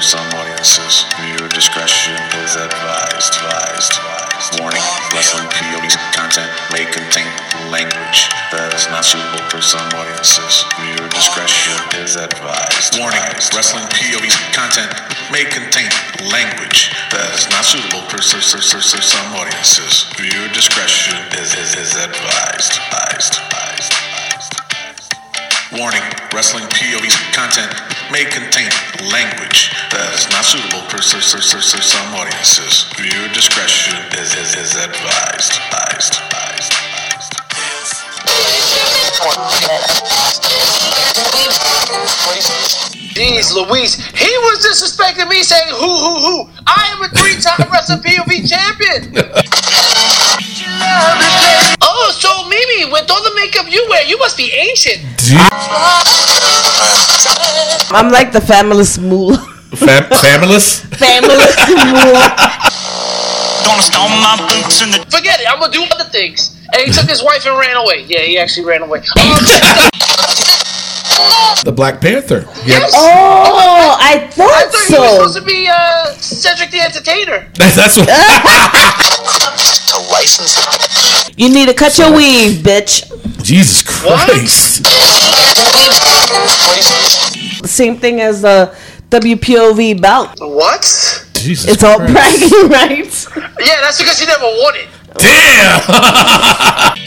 for some audiences. Viewer discretion is advised. Advised. Warning: Wrestling POV's content may contain language that is not suitable for some audiences. Viewer discretion is advised. Warning: Wrestling POV's content may contain language that is not suitable for, for, for, for, for some audiences. Viewer discretion is, is, is advised. Advised. Advised. Warning: Wrestling POV's content may contain language that is not suitable for, for, for, for, for some audiences. Viewer discretion is, is, is advised. Advised. Advised. Advised. Jeez Louise, he was disrespecting me saying who who who. I am a three-time wrestling POV champion. so Mimi, with all the makeup you wear, you must be ancient. Dude. I'm like the famous moolah. Fam- familess? Famous moolah. Gonna stomp my boots in the Forget it, I'm gonna do other things. And he took his wife and ran away. Yeah, he actually ran away. The Black Panther. yes. Oh, I I thought thought he was supposed to be uh, Cedric the Entertainer. That's, that's what. to license You need to cut your weave, bitch. Jesus Christ. Same thing as the WPOV belt. What? Jesus It's all bragging rights. Yeah, that's because he never won it. Damn!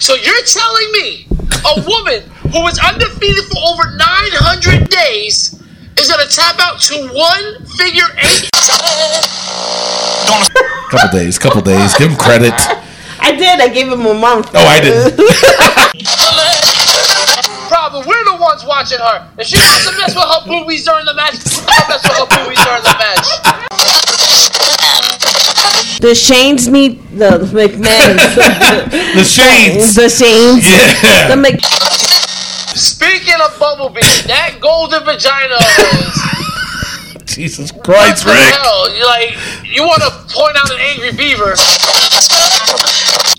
So you're telling me a woman who was undefeated for over 900 days is gonna tap out to one figure eight? couple days, couple days. Give him credit. I did. I gave him a month. Oh, I didn't. Problem, we're the ones watching her. If she wants to mess with her boobies during the match, I'll mess with her boobies during the match. The Shanes meet the McMahon. The Shanes. the Shanes. Yeah. The Mc. Speaking of Bumblebee, that golden vagina is Jesus Christ, what the Rick. hell? You like you want to point out an angry beaver?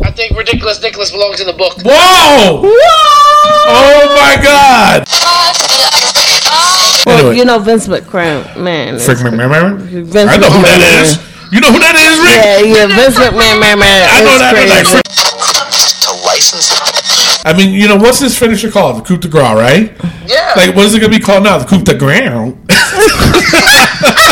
I think ridiculous Nicholas belongs in the book. Whoa! Whoa! Oh my God! Well, Anyway. you know Vince McMahon, man. Frick McMahon. Vince I know who that McMahon. is. You know who that is, Rick? Yeah, yeah, Vince McMahon, man, man. I know that. that. is Like. Frick- to license I mean, you know, what's this finisher called? The coup de grace, right? Yeah. Like, what is it going to be called now? The coup de grace?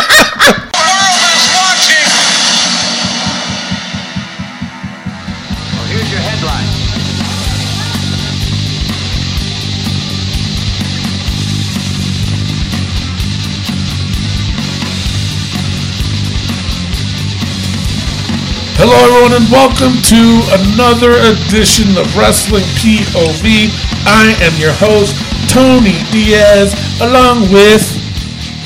Hello, everyone, and welcome to another edition of Wrestling POV. I am your host, Tony Diaz, along with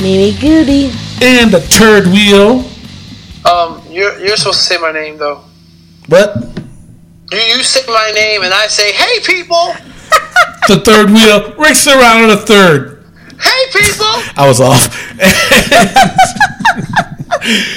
Mimi Goody. and the Turd Wheel. Um, you're you're supposed to say my name though. What? You you say my name and I say, hey people, The Third Wheel. Rick Serrano the Third. hey people. I was off.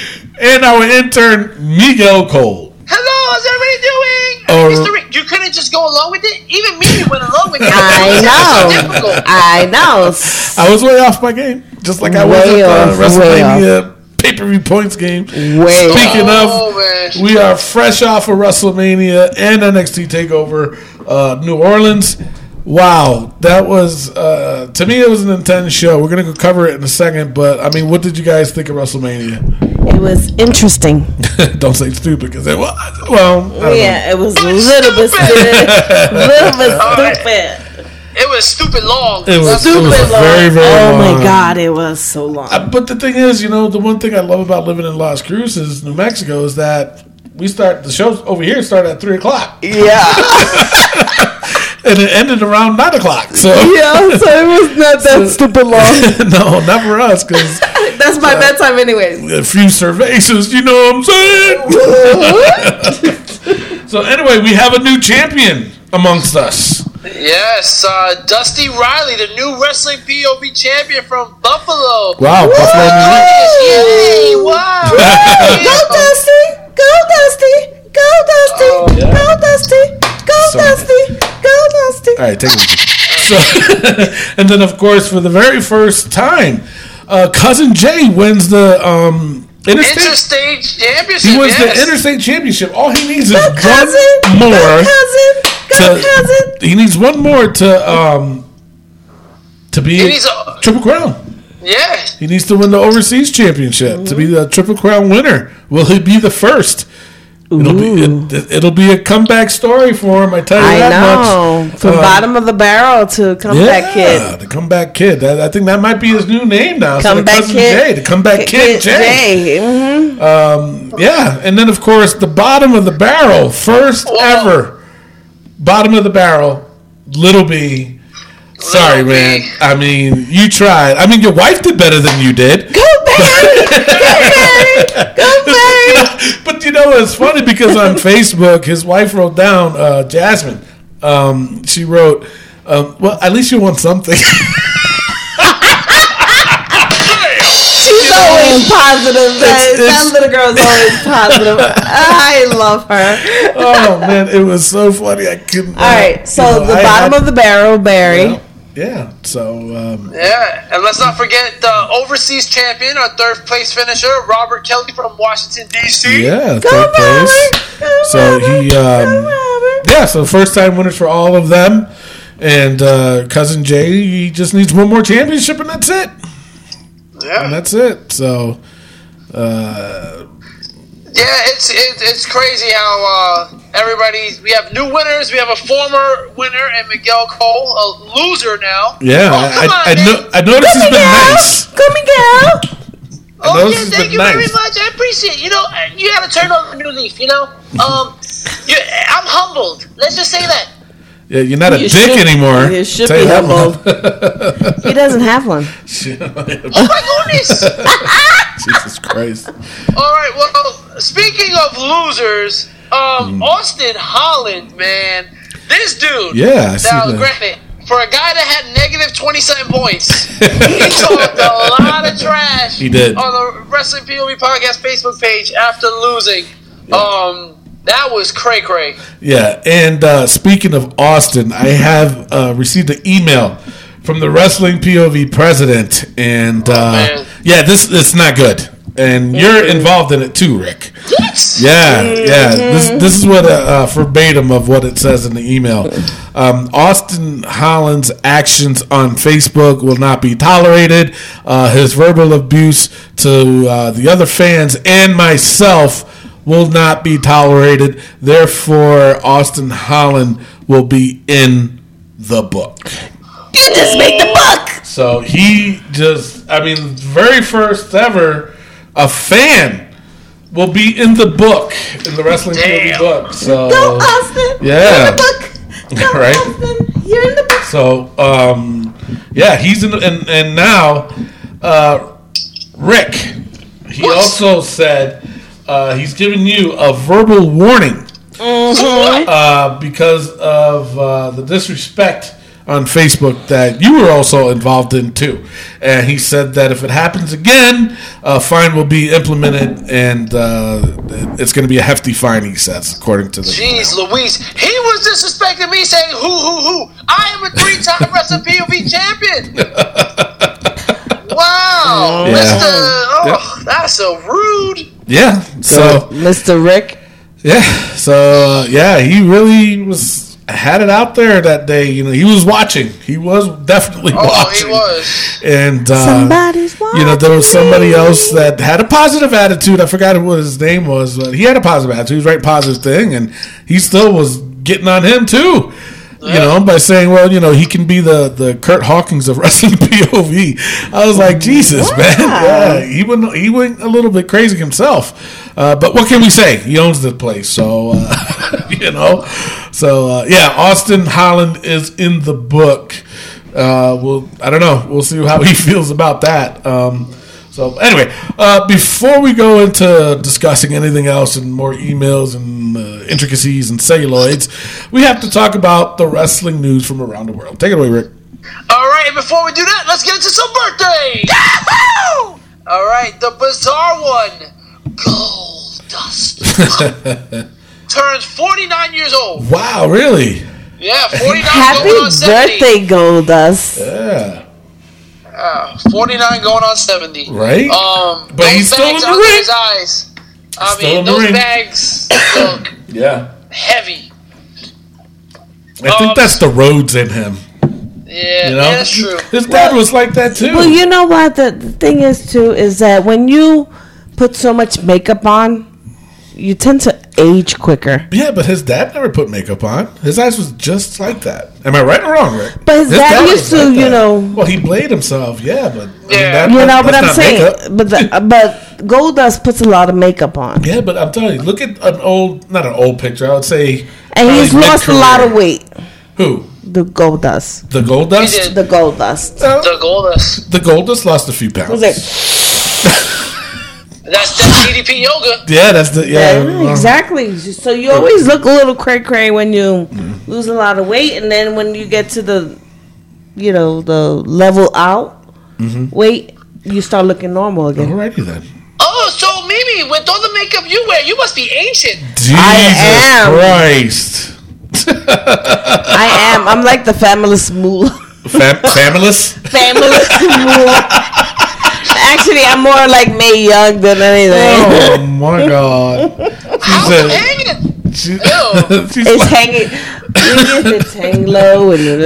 and our intern, Miguel Cole. Hello, how's everybody doing? Oh. Mr. Rick, you couldn't just go along with it. Even me went along with it. I It's so know. I know. I was way off my game, just like I was Way at the WrestleMania pay-per-view points game. Way Speaking Oh, of, man. we are fresh off of WrestleMania and NXT Takeover uh, New Orleans. Wow, that was uh, to me it was an intense show. We're gonna go cover it in a second, but I mean, what did you guys think of WrestleMania? It was interesting. Don't say stupid because it was. Well, I don't know. Yeah, it was a little bit stupid. stupid. little bit stupid. It was stupid long. It was, That's it was Stupid long. very, very oh long. my god, it was so long. Uh, But the thing is, you know, the one thing I love about living in Las Cruces, New Mexico, is that we start the shows over here start at three o'clock, yeah. and it ended around nine o'clock. So yeah, so it was not that stupid long. no, not for us, because That's my bedtime anyways. a few cervezas, you know what I'm saying? so anyway, we have a new champion amongst us. Yes, uh, Dusty Riley, the new wrestling POV champion from Buffalo. Wow, Buffalo, New Yay! Wow! Go Dusty! Go Dusty! Go Dusty! Oh, yeah. Go Dusty! Go So- Dusty! Go Dusty! All right, take it easy. So, and then of course, for the very first time, uh, cousin Jay wins the um, interstate. Interstate championship. he wins yes. the interstate championship. All he needs is Go cousin. one Go more. cousin. Go to- cousin. He needs one more to um to be He needs a- triple crown. Yeah. He needs to win the overseas championship to be the triple crown winner. Will he be the first? It'll be it, it'll be a comeback story for him. I tell you I that know. much. From Uh, bottom of the barrel to comeback kid. yeah, kid. the comeback kid. That, I think that might be his new name now. Comeback Cousin kid. Jay, the comeback kid, Jay. Mhm. Yeah, and then of course the bottom of the barrel, first Whoa. ever bottom of the barrel, Little B. Sorry, man. I mean, you tried. I mean, your wife did better than you did. Go Barry! Go Barry! Go! but you know, it's funny because on Facebook, his wife wrote down uh, Jasmine. Um, she wrote, um, "Well, at least you won something." She's always positive. That, It's- that little girl's always positive. I love her. oh man, it was so funny. I couldn't. All right, so the bottom of the barrel, Barry. yeah. So um, Yeah, and let's not forget the overseas champion, our third place finisher, Robert Kelly from Washington D.C. yeah, Go third place. Robert! Go So Robert! he, um, Robert! Yeah, so first time winners for all of them. And uh, cousin Jay, he just needs one more championship, and that's it. Yeah, and that's it. So, uh, yeah, it's it, it's crazy how uh, everybody. We have new winners. We have a former winner and Miguel Cole, a loser now. yeah, Oh, I, come on, I, I, man. no, I noticed he's been nice. Go Miguel! Oh yeah, thank been you very much. I appreciate. it. You know, uh, you got to turn over a new leaf. You know, um, you, I'm humbled. Let's just say that. Yeah, you're not a dick should- anymore. You should Tell be you humbled. he doesn't have one. Oh my goodness. Jesus Christ. All right. Well, speaking of losers, um, Hmm. Austin Holland, man, this dude. Yeah, I see Now, that. granted, for a guy that had negative twenty seven points, he talked a lot of trash. He did. on the Wrestling POV podcast Facebook page after losing. Um, that was cray cray. Yeah, and uh, speaking of Austin, I have uh, received an email from the Wrestling POV president, and uh, Oh, yeah, this it's not good, and you're involved in it too, Rick. What? Yeah, yeah. This this is what uh, uh, verbatim of what it says in the email. Um, Austin Holland's actions on Facebook will not be tolerated. Uh, his verbal abuse to uh, the other fans and myself will not be tolerated. Therefore, Austin Holland will be in the book. You just make the book! So he just, I mean, very first ever, a fan will be in the book, in the Wrestling Damn. book. So, Go Austin! Yeah. You're in the book! Go Right. Austin! You're in the book! so, um, yeah, he's in, the, and, and now, uh, Rick, he also said uh, he's giving you a verbal warning What? uh, because of uh, the disrespect on Facebook that you were also involved in too. And he said that if it happens again, a fine will be implemented, and uh, it's going to be a hefty fine. He says, according to the. Jeez Louise, he was disrespecting me saying who who who. I am a three time Wrestling POV champion. Wow, Yeah. Mr. Oh, that's so rude. Yeah. So Mr. Rick. yeah. So uh, yeah, he really was had it out there that day. You know, he was watching. He was definitely Oh, watching. he was. And uh, Somebody's you know, there was somebody else that had a positive attitude. I forgot what his name was, but he had a positive attitude. He was right positive thing, and he still was getting on him too. You know, by saying, "Well, you know, he can be the the Curt Hawkins of wrestling POV." I was like, "Jesus, man, yeah, he went he went a little bit crazy himself." Uh, but what can we say? He owns the place, so uh, you know. So uh, yeah, Austin Holland is in the book. Uh, we'll I don't know. We'll see how he feels about that. Um, so anyway, uh, before we go into discussing anything else and more emails and uh, intricacies and celluloids, we have to talk about the wrestling news from around the world. Take it away, Rick. All right, before we do that, let's get into some birthdays. All right, the bizarre one, Goldust, turns 49 years old. Wow, really? Yeah, 49 Happy going on birthday, Goldust. Yeah. Uh, 49 going on 70. Right? Um, But he's still in the ring. his eyes. I Still in mean, the those ring. bags look Yeah. heavy. I think Um, that's the roads in him. Yeah, You know, yeah, that's true. His dad was like that too. Well, you know what? The, the thing is, too, is that when you put so much makeup on, you tend to age quicker. yeah, but his dad never put makeup on. His eyes was just like that. Am I right or wrong, Rick? But his dad was used to, you know- Well, he played himself. Yeah, but I mean, Yeah. that- You know what I'm saying? makeup. But the, uh, but Goldust puts a lot of makeup on, Yeah, but I'm telling you, look at an old, not an old picture. I would say, and he's lost a lot of weight. Who? The Goldust, The Goldust. He the Goldust. The Goldust. The Goldust lost a few pounds. Was it? That's that's DDP yoga. Yeah, that's the yeah. Yeah, exactly. So you always look a little cray cray when you lose a lot of weight, and then when you get to the, you know, the level out mm-hmm. weight, you start looking normal again. Alrighty then. Oh, so Mimi, with all the makeup you wear, you must be ancient. Jesus am. Christ. I am. I'm like the familess moolah. Fam- familess. Familess moolah. Actually, I'm more like Mae Young than anything. Oh my god. How's She's it a, hanging? she, Ew. she's It's like, hanging. It's hang low and it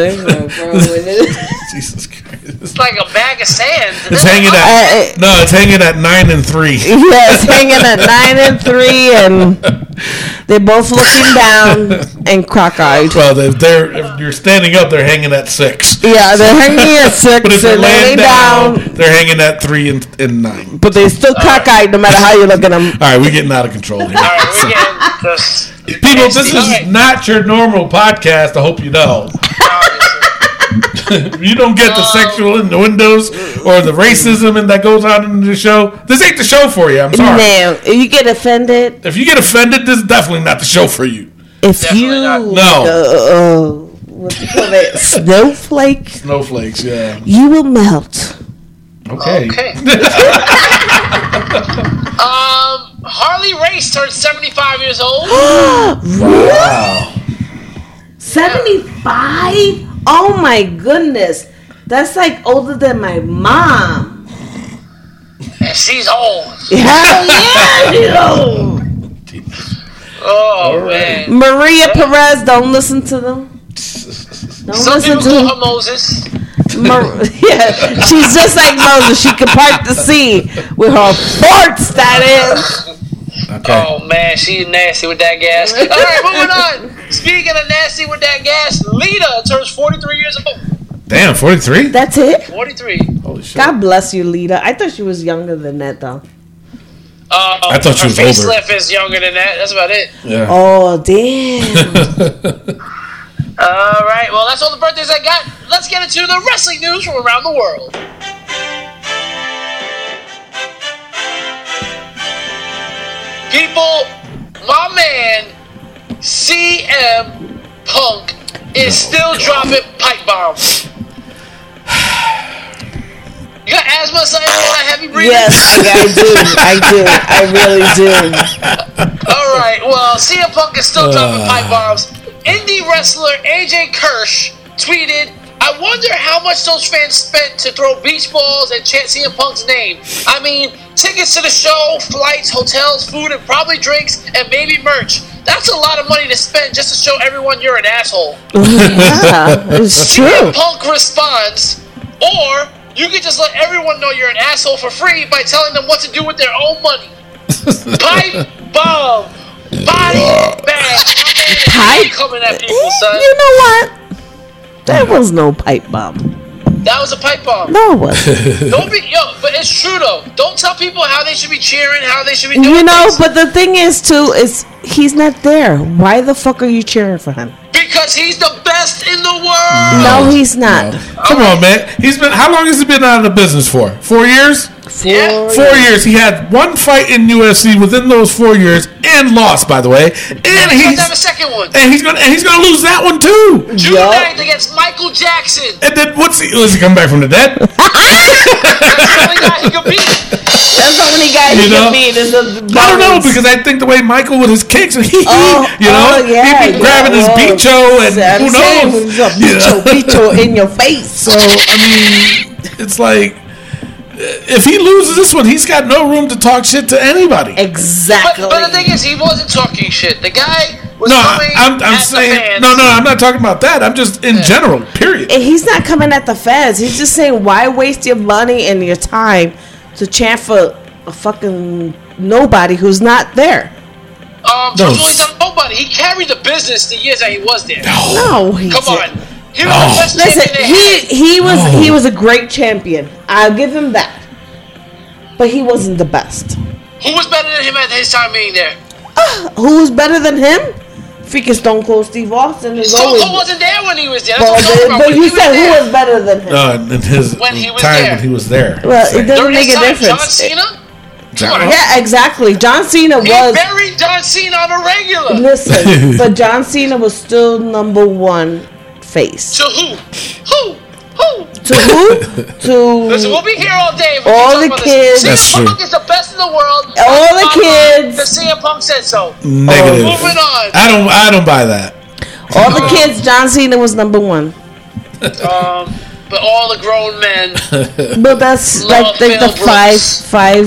Jesus Christ. It's like a bag of sand. It's hanging Uh, at no, it's hanging at nine and three. Yeah, it's hanging at nine and three, and they're both looking down and cockeyed. Well, if they're if you're standing up, they're hanging at six. Yeah, they're hanging at six But if they're they're laying laying down, down, they're hanging at three and, and nine. but they're still cockeyed no matter how you look at them. All right, we're getting out of control here. All right, we're getting just. People, this is right. not your normal podcast. I hope you know. you don't get the sexual innuendos or the racism and that goes on in the show. This ain't the show for you. I'm sorry. Now, if you get offended, If you get offended, this is definitely not the show for you. if Definitely you not. No. uh, what you call it, snowflake, Snowflakes, yeah. you will melt. Okay. Okay. um, Harley Race turned 75 years old. Wow. 75? Oh my goodness. That's like older than my mom. and she's old. Hell yeah, you know. Oh, man. Maria Perez, don't listen to them. Don't Some listen to her Moses. Mar- yeah, she's just like Moses. She can part the sea with her farts. That is. Okay. Oh, man, she's nasty with that gas. All right, moving on. Speaking of nasty with that gas, Lita turns 43 years old. Damn, 43? That's it. 43. Holy shit. God bless you, Lita. I thought she was younger than that, though. Uh, I thought she her was older. facelift is younger than that. That's about it. Yeah. Oh damn! All right, well, that's all the birthdays I got. Let's get into the wrestling news from around the world. People, my man, CM Punk is still dropping pipe bombs. You got asthma, son? You got heavy breathing? yes, I, I do. I do. I really do. All right. Well, CM Punk is still dropping uh. pipe bombs. Indie wrestler AJ Kirsch tweeted, "I wonder how much those fans spent to throw beach balls and chant CM Punk's name. I mean, tickets to the show, flights, hotels, food, and probably drinks, and maybe merch. That's a lot of money to spend just to show everyone you're an asshole." Yeah, it's true. CM Punk responds, or you could just let everyone know you're an asshole for free by telling them what to do with their own money. Pipe bomb, body bag. My man is Pipe- coming at people, son. You know what? That was no pipe bomb. That was a pipe bomb. No, it wasn't. Don't be yo, but it's true though. Don't tell people how they should be cheering, how they should be doing You know, things. but the thing is, too, is he's not there. Why the fuck are you cheering for him? because he's the best in the world. No, he's not. Come on, man. He's been. How long has he been out of the business for? Four years. Yeah. Four years. He had one fight in UFC within those four years and lost, by the way. And And he's he's gonna have a second one. and he's gonna and he's gonna lose that one too. June Yup. 9th against Michael Jackson. And then what's he? Does he come back from the dead? That's the only guy he could beat. That's how many guys You you know? can beat. Is the I don't know because I think the way Michael with his kicks, he, Oh, you know, oh, yeah, he'd be yeah, grabbing his well, bicho and I'm who knows. he's a bicho, bicho in your face. So I mean, it's like if he loses this one, he's got no room to talk shit to anybody. Exactly. but the thing is, he wasn't talking shit. The guy was No, coming I'm, I'm at the saying fans. no, no. I'm not talking about that. I'm just in general. Period. And he's not coming at the fans. He's just saying, why waste your money and your time to chant for a fucking nobody who's not there? Um, No. George Floyd's not nobody. He carried the business the years that he was there. No, he Come didn't. on. He was No. the best Listen, he he was No. he was a great champion. I'll give him that. But he wasn't the best. Who was better than him at his time being there? Who was better than him? Freaking Stone Cold Steve Austin is Stone. Cold wasn't there when he was there. That's But, what I'm talking about. but you he said was who was better than him? Uh, in his When he was time there. when he was there. Well, it doesn't During make a time, difference. John Cena? John- Yeah, exactly. John Cena He was. buried John Cena on a regular. Listen, but John Cena was still number one face. To who? Who? Who? To who? to Listen, we'll be here all day. if we All keep the about kids- This. That's CM Punk true. is the best in the world. All the kids. The CM Punk said so. Negative. Moving on. I don't. I don't buy that. all the kids. John Cena was number one. Um, but all the grown men. But that's Love like, like the five, Brooks. five.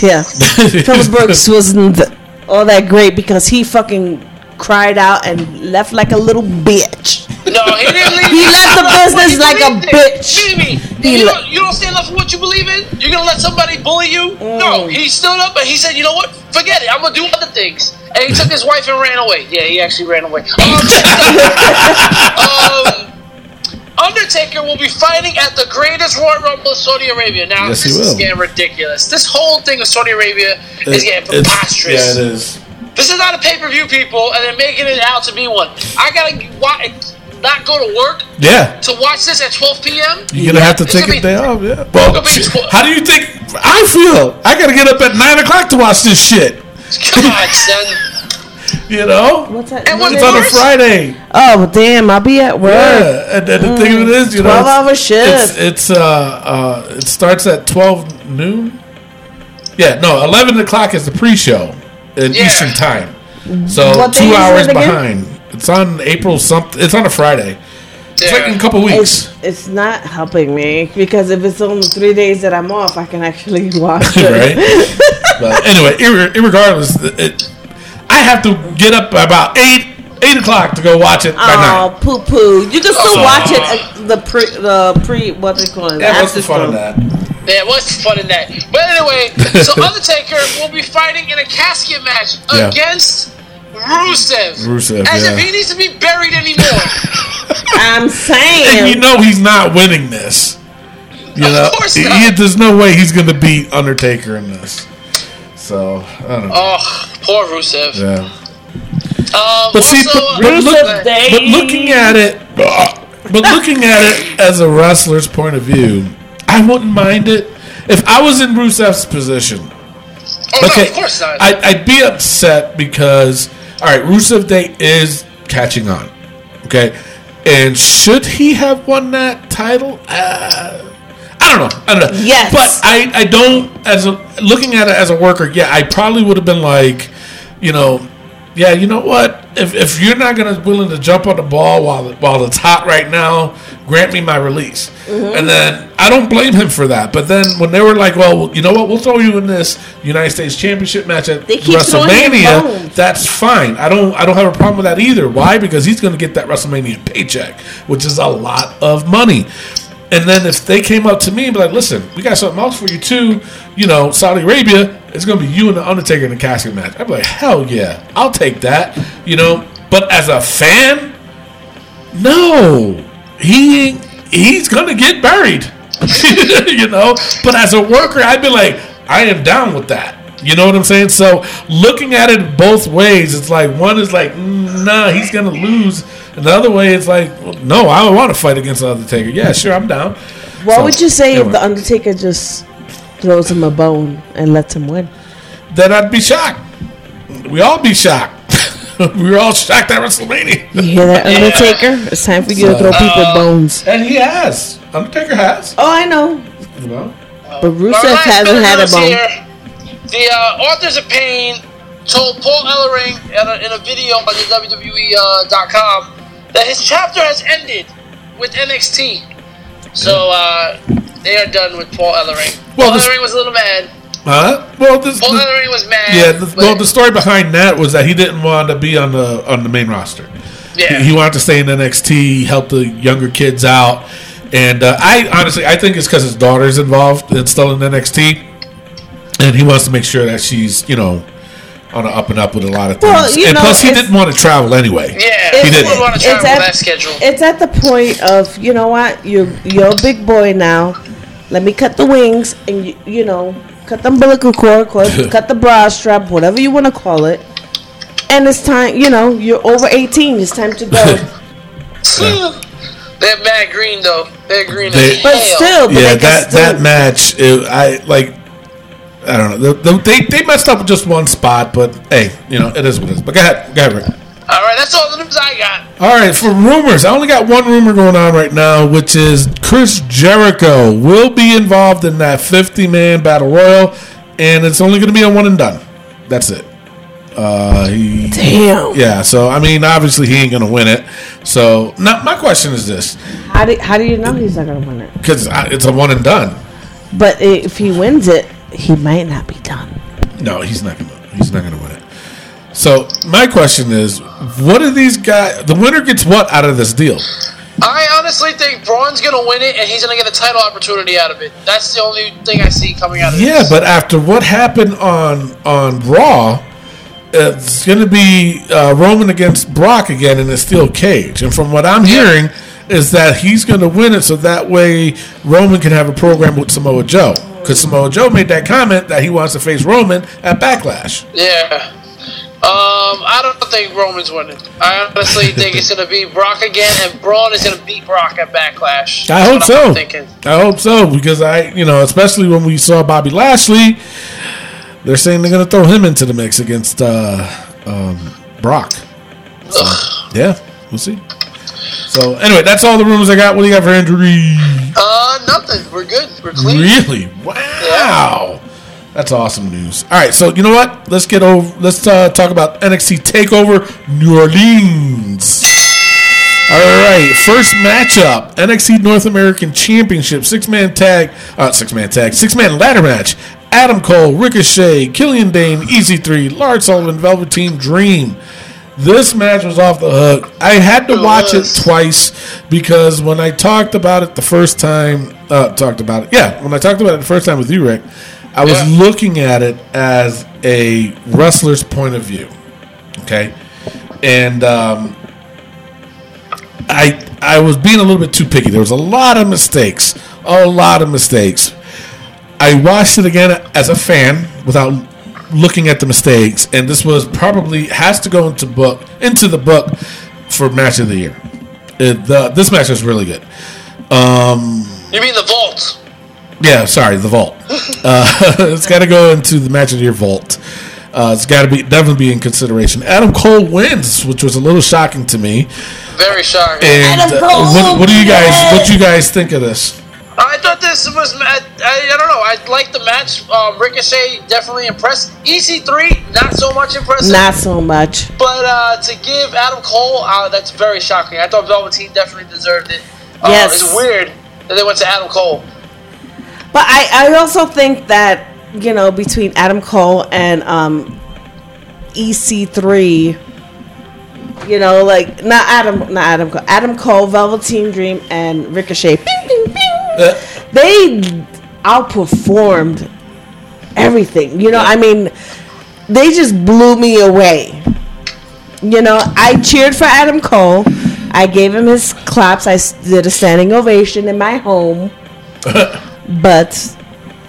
Yeah, Phil Brooks wasn't th- all that great because he fucking cried out and left like a little bitch. No, he didn't leave. He left the business like a in. bitch. He you, le- don't, you don't stand up for what you believe in? You're gonna let somebody bully you? No, Mm. he stood up and he said, you know what? Forget it. I'm gonna do other things. And he took his wife and ran away. Yeah, he actually ran away. Um, um, Undertaker will be fighting at the greatest Royal Rumble in Saudi Arabia. Now, Yes, this is getting ridiculous. This whole thing of Saudi Arabia is getting preposterous. Yeah, it is. This is not a pay per view, people, and they're making it out to be one. I gotta wa- not go to work Yeah. to watch this at 12 p.m. You're gonna have to It's take gonna a day off. Yeah. Well, tw- how do you think I feel? I gotta get up at nine o'clock to watch this shit. God, son. You know, What's that? And it's on a Friday. Oh damn! I'll be at work. Yeah, and, and the thing of it is, you know, 12 it's- hour shift. It's, it's uh uh it starts at twelve noon. Yeah, no, eleven o'clock is the pre-show in Yeah. Eastern time. So What two hours it behind. It's on April something. It's on a Friday. It's like in a couple weeks. It's, it's not helping me because if it's only three days that I'm off, I can actually watch it. right? but anyway, ir- irregardless, it, I have to get up about eight eight o'clock to go watch it by Oh, nine. poo poo! You can still So- watch it. Uh, the pre, the pre, what they call it? Yeah, what's the fun of that? Yeah, what's fun in that? But anyway, so Undertaker will be fighting in a casket match Yeah. against Rusev. Rusev, As yeah. if he needs to be buried anymore. I'm And saying. you know he's not winning this. You Of know, course not. he- there's no way he's going to beat Undertaker in this. So I don't know. oh, poor Rusev. yeah. Um, But see, but, but, Rusev look, but looking at it, but looking at it as a wrestler's point of view, I wouldn't mind it if I was in Rusev's position. oh, no, Okay, of course not. I, I'd be upset because all right, Rusev Day is catching on. Okay, and should he have won that title? Uh, I don't know. I don't know. Yes. but I, I don't as a looking at it as a worker. Yeah, I probably would have been like, you know, yeah, you know what? If, if you're not gonna be willing to jump on the ball while while it's hot right now, grant me my release. Mm-hmm. And then I don't blame him for that. But then when they were like, well, you know what? We'll throw you in this United States Championship match at They keep throwing him WrestleMania. That's fine. I don't I don't have a problem with that either. Why? Because he's gonna get that WrestleMania paycheck, which is a lot of money. And then if they came up to me and be like, listen, we got something else for you too, you know, Saudi Arabia, it's gonna be you and the Undertaker in the casket match. I'd be like, hell yeah, I'll take that. You know, but as a fan, no. He he's gonna get buried. you know? But as a worker, I'd be like, I am down with that. You know what I'm saying? So looking at it both ways, it's like one is like, nah, he's gonna lose. And the other way, it's like, well, no, I don't want to fight against the Undertaker. Yeah, sure, I'm down. What So, would you say if the Undertaker just throws him a bone and lets him win? Then I'd be shocked. We all be shocked. we were all shocked at WrestleMania. You hear that, Undertaker? It's time for you to throw people bones. And he has. Undertaker has. Oh, I know. You know? But Our Rusev last hasn't had a bone. here. The uh, Authors of Pain told Paul Ellering in a, in a video on the WWE.com that his chapter has ended with NXT. So uh, They are done with Paul Ellering. Well, Paul this- Ellering was a little mad. Huh? Well, this, Paul the- Ellering was mad. yeah. The, well, the story behind that was that he didn't want to be on the on the main roster. yeah. He, he wanted to stay in NXT, help the younger kids out, and uh, I honestly I think it's because his daughter's involved and still in NXT, and he wants to make sure that she's you know on an up and up with a lot of things. Well, you and know, plus, he didn't want to travel anyway. yeah, he didn't. didn't want to It's travel at- that schedule. It's at the point of you know what you're you're a big boy now. Let me cut the wings and you, you know cut the umbilical cord, cut, cut the bra strap, whatever you want to call it. And it's time. You know you're over 18. It's time to go. They're Matt Green though. They're green They- but still, but yeah, that still, that match, it, I like. I don't know. They, they, they messed up with just one spot, but hey, you know it is what it is. But go ahead, go ahead, Rick. All right, that's all the news I got. All right, for rumors, I only got one rumor going on right now, which is Chris Jericho will be involved in that 50 man battle royal, and it's only going to be a one and done. That's it. Uh, he, Damn. yeah, so I mean, obviously he ain't going to win it. So, now, my question is this How do how do you know he's not gonna win it? because it's a one and done. But if he wins it, he might not be done. No, he's not going to. He's not going to win it. So, my question is, what do these guys? The winner gets what out of this deal? I honestly think Braun's gonna win it, and he's gonna get a title opportunity out of it. That's the only thing I see coming out of Yeah, this. but after what happened on on Raw, it's going to be uh, Roman against Brock again in a steel cage. And from what I'm hearing, is that he's going to win it so that way Roman can have a program with Samoa Joe. Because Samoa Joe made that comment that he wants to face Roman at Backlash. yeah. Um, I don't think Roman's winning. I honestly think it's gonna be Brock again, and Braun is gonna beat Brock at Backlash. I hope so. Thinking. I hope so because I, you know, especially when we saw Bobby Lashley, they're saying they're going to throw him into the mix against uh, um, Brock. So, yeah, we'll see. So anyway, that's all the rumors I got. What do you got for injury? Uh, nothing. We're good. We're clean. Really? Wow. That's awesome news. All right, so you know what? Let's get over. Let's uh, talk about NXT Takeover New Orleans. All right, first matchup: NXT North American Championship six man tag, uh, six man tag, six man ladder match. Adam Cole, Ricochet, Killian Dain, Easy Three, Lars Sullivan, Velveteen Dream. This match was off the hook. I had to It watch was. it twice because when I talked about it the first time, uh, talked about it, yeah, when I talked about it the first time with you, Rick, I was Yeah. looking at it as a wrestler's point of view. Okay, and um, I I was being a little bit too picky. There was a lot of mistakes, a lot of mistakes. I watched it again as a fan without looking at the mistakes, and this was probably has to go into book into the book for match of the year. It, the, this match was really good. Um, You mean the Vault? Yeah, sorry, the vault. Uh, it's got to go into the match of the year vault. Uh, it's got to be definitely be in consideration. Adam Cole wins, which was a little shocking to me. Very shocking. And Adam uh, Cole what, what do you guys what do you guys think of this? I thought this was. I, I, I don't know. I liked the match. Um, Ricochet definitely impressed. EC3 not so much impressive. Not so much. But uh, to give Adam Cole, uh, that's very shocking. I thought Velveteen definitely deserved it. Uh, Yes. It's weird that they went to Adam Cole. But I, I also think that you know between Adam Cole and um, EC3, you know, like not Adam, not Adam Cole, Adam Cole, Velveteen Dream, and Ricochet. Bing, bing, bing. They outperformed everything. You know, I mean, they just blew me away. You know, I cheered for Adam Cole. I gave him his claps. I did a standing ovation in my home. but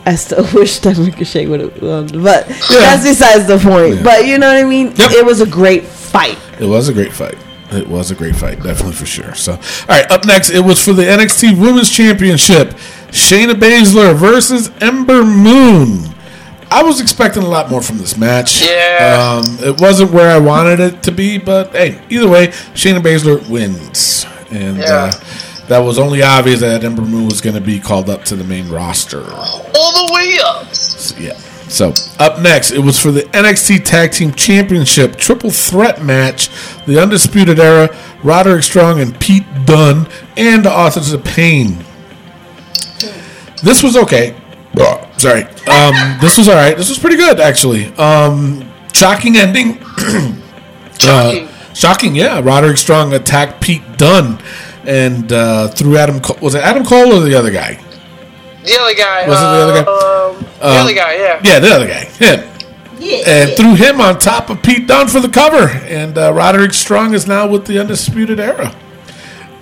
I still wish that Ricochet would have won. But that's besides the point. Yeah. But you know what I mean? Yep. It was a great fight. It was a great fight. It was a great fight, definitely for sure. So, all right, up next, it was for the NXT Women's Championship. Shayna Baszler versus Ember Moon. I was expecting a lot more from this match. Yeah. Um, it wasn't where I wanted it to be, but hey, either way, Shayna Baszler wins. And Yeah. uh, that was only obvious that Ember Moon was going to be called up to the main roster. All the way up. So, yeah. So up next, it was for the NXT Tag Team Championship triple threat match. The Undisputed Era, Roderick Strong and Pete Dunne, and the Authors of Pain. this was okay. Oh, sorry. Um, this was all right. This was pretty good, actually. Um, shocking ending. Shocking. Uh, shocking, yeah. Roderick Strong attacked Pete Dunne and uh, threw Adam. Cole. Was it Adam Cole or the other guy? The other guy. Was it the other guy? Um, the Um, other guy, yeah. Yeah, the other guy. Him. And threw him on top of Pete Dunne for the cover. And uh, Roderick Strong is now with the Undisputed Era.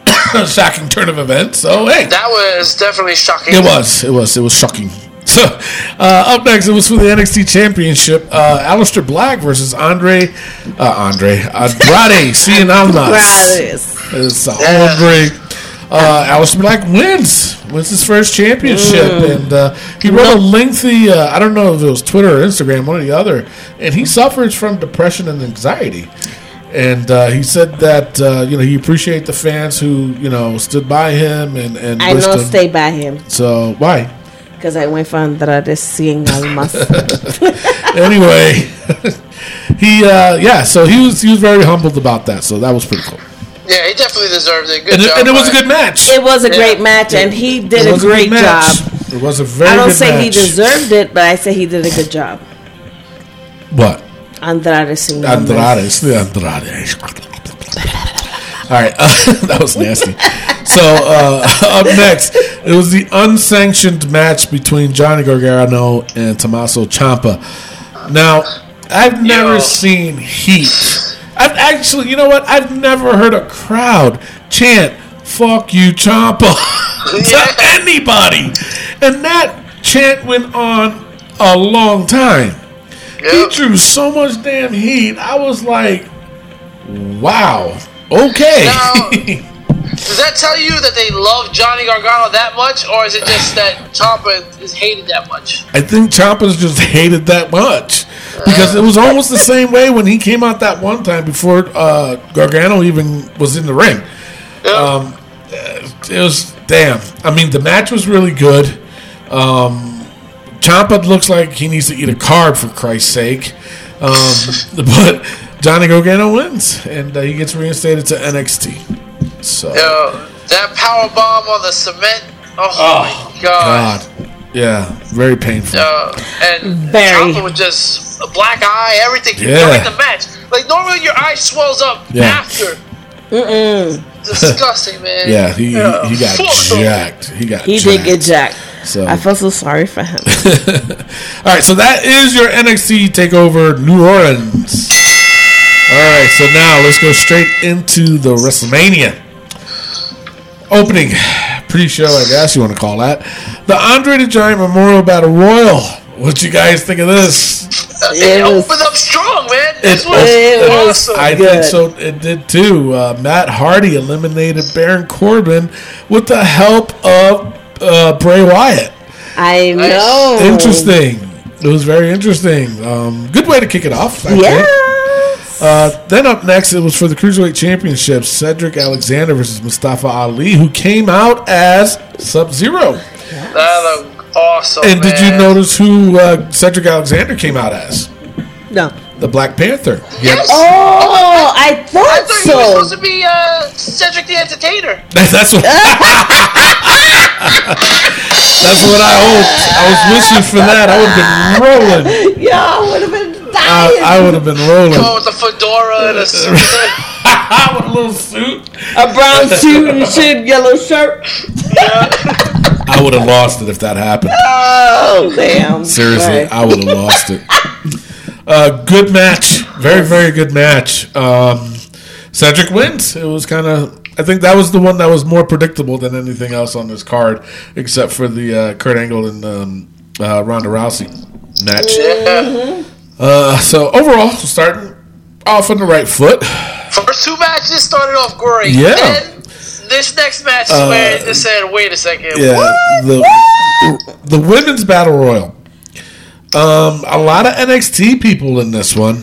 shocking turn of events. So, hey. That was definitely shocking. It was. It was. It was shocking. So, uh, up next, it was for the NXT Championship. Uh, Aleister Black versus Andre, uh, Andre Andrade Cien Almas. Brothers. It's Andre. Uh, Aleister Black wins. Wins his first championship, and uh, he wrote a lengthy. Uh, I don't know if it was Twitter or Instagram, one or the other, and he suffers from depression and anxiety. And uh, he said that uh, you know he appreciate the fans who you know stood by him and and I him- stay by him So why? because I went for Andrade Cien Almas. anyway, he uh, yeah, so he was he was very humbled about that. So that was pretty cool, Yeah, he definitely deserved it. Good and, it, job. and it was a good match. it was a Yeah. great match, and he did a great match. job. It was a very. I don't good say he deserved it, but I say he did a good job. what Andrade Cien Almas. Andrade. Andrade. All right, that was nasty. So uh, up next, it was the unsanctioned match between Johnny Gargano and Tommaso Ciampa. Now, I've never Yo. seen heat. I've actually, you know what? I've never heard a crowd chant "Fuck you, Ciampa" to anybody, and that chant went on a long time. He drew so much damn heat. I was like, wow. Okay. Now- Does that tell you that they love Johnny Gargano that much, or is it just that Ciampa is hated that much? I think Ciampa's just hated that much. Because it was almost the same way when he came out that one time before uh, Gargano even was in the ring. Yep. Um, It was, damn. I mean, the match was really good. Um, Ciampa looks like he needs to eat a carb, for Christ's sake. Um, but Johnny Gargano wins, and uh, he gets reinstated to NXT. So. Yo, that power bomb on the cement. Oh, my god. God. Yeah, very painful. Uh, and Very. Ciampa was just a black eye, everything Yeah. during the match. Like normally your eye swells up Yeah. after. Disgusting, man. Yeah, he, he, Yeah. he got Fuck jacked. He got He jacked. did get jacked. So. I felt so sorry for him. All right, so that is your NXT Takeover New Orleans. All right, so now let's go straight into the WrestleMania opening pre-show, I guess you want to call that. The Andre the Giant Memorial Battle Royal. What you guys think of this? It, It was- opened up strong, man. This It- was it was- awesome. I Good. think so. It did too. Uh, Matt Hardy eliminated Baron Corbin with the help of uh, Bray Wyatt. I know. Interesting. It was very interesting. Um, good way to kick it off. I think. Yes. Uh, then up next, it was for the Cruiserweight Championship Cedric Alexander versus Mustafa Ali, who came out as Sub Zero. that looked awesome. And did you notice who uh, Cedric Alexander came out as? no. The Black Panther. He Yes. Oh, I I thought thought he was supposed to be uh, Cedric the Entertainer. That's what. That's what I hoped. I was wishing for that. I would have been rolling. Yeah, I would have been I, dying. I would have been rolling. Oh, with a fedora and a suit. With a little suit. a brown suit and shit, yellow shirt. I would have lost it if that happened. Oh, damn. Seriously, Right. I would have lost it. Uh, good match, very very good match. Um, Cedric wins. It was kind of. I think that was the one that was more predictable than anything else on this card, except for the uh, Kurt Angle and um, uh, Ronda Rousey match. Yeah. Uh, so overall, starting off on the right foot. First two matches started off great. Yeah. Then this next match is where it just said, wait a second. Yeah, What? the the women's battle royal. Um, a lot of NXT people in this one.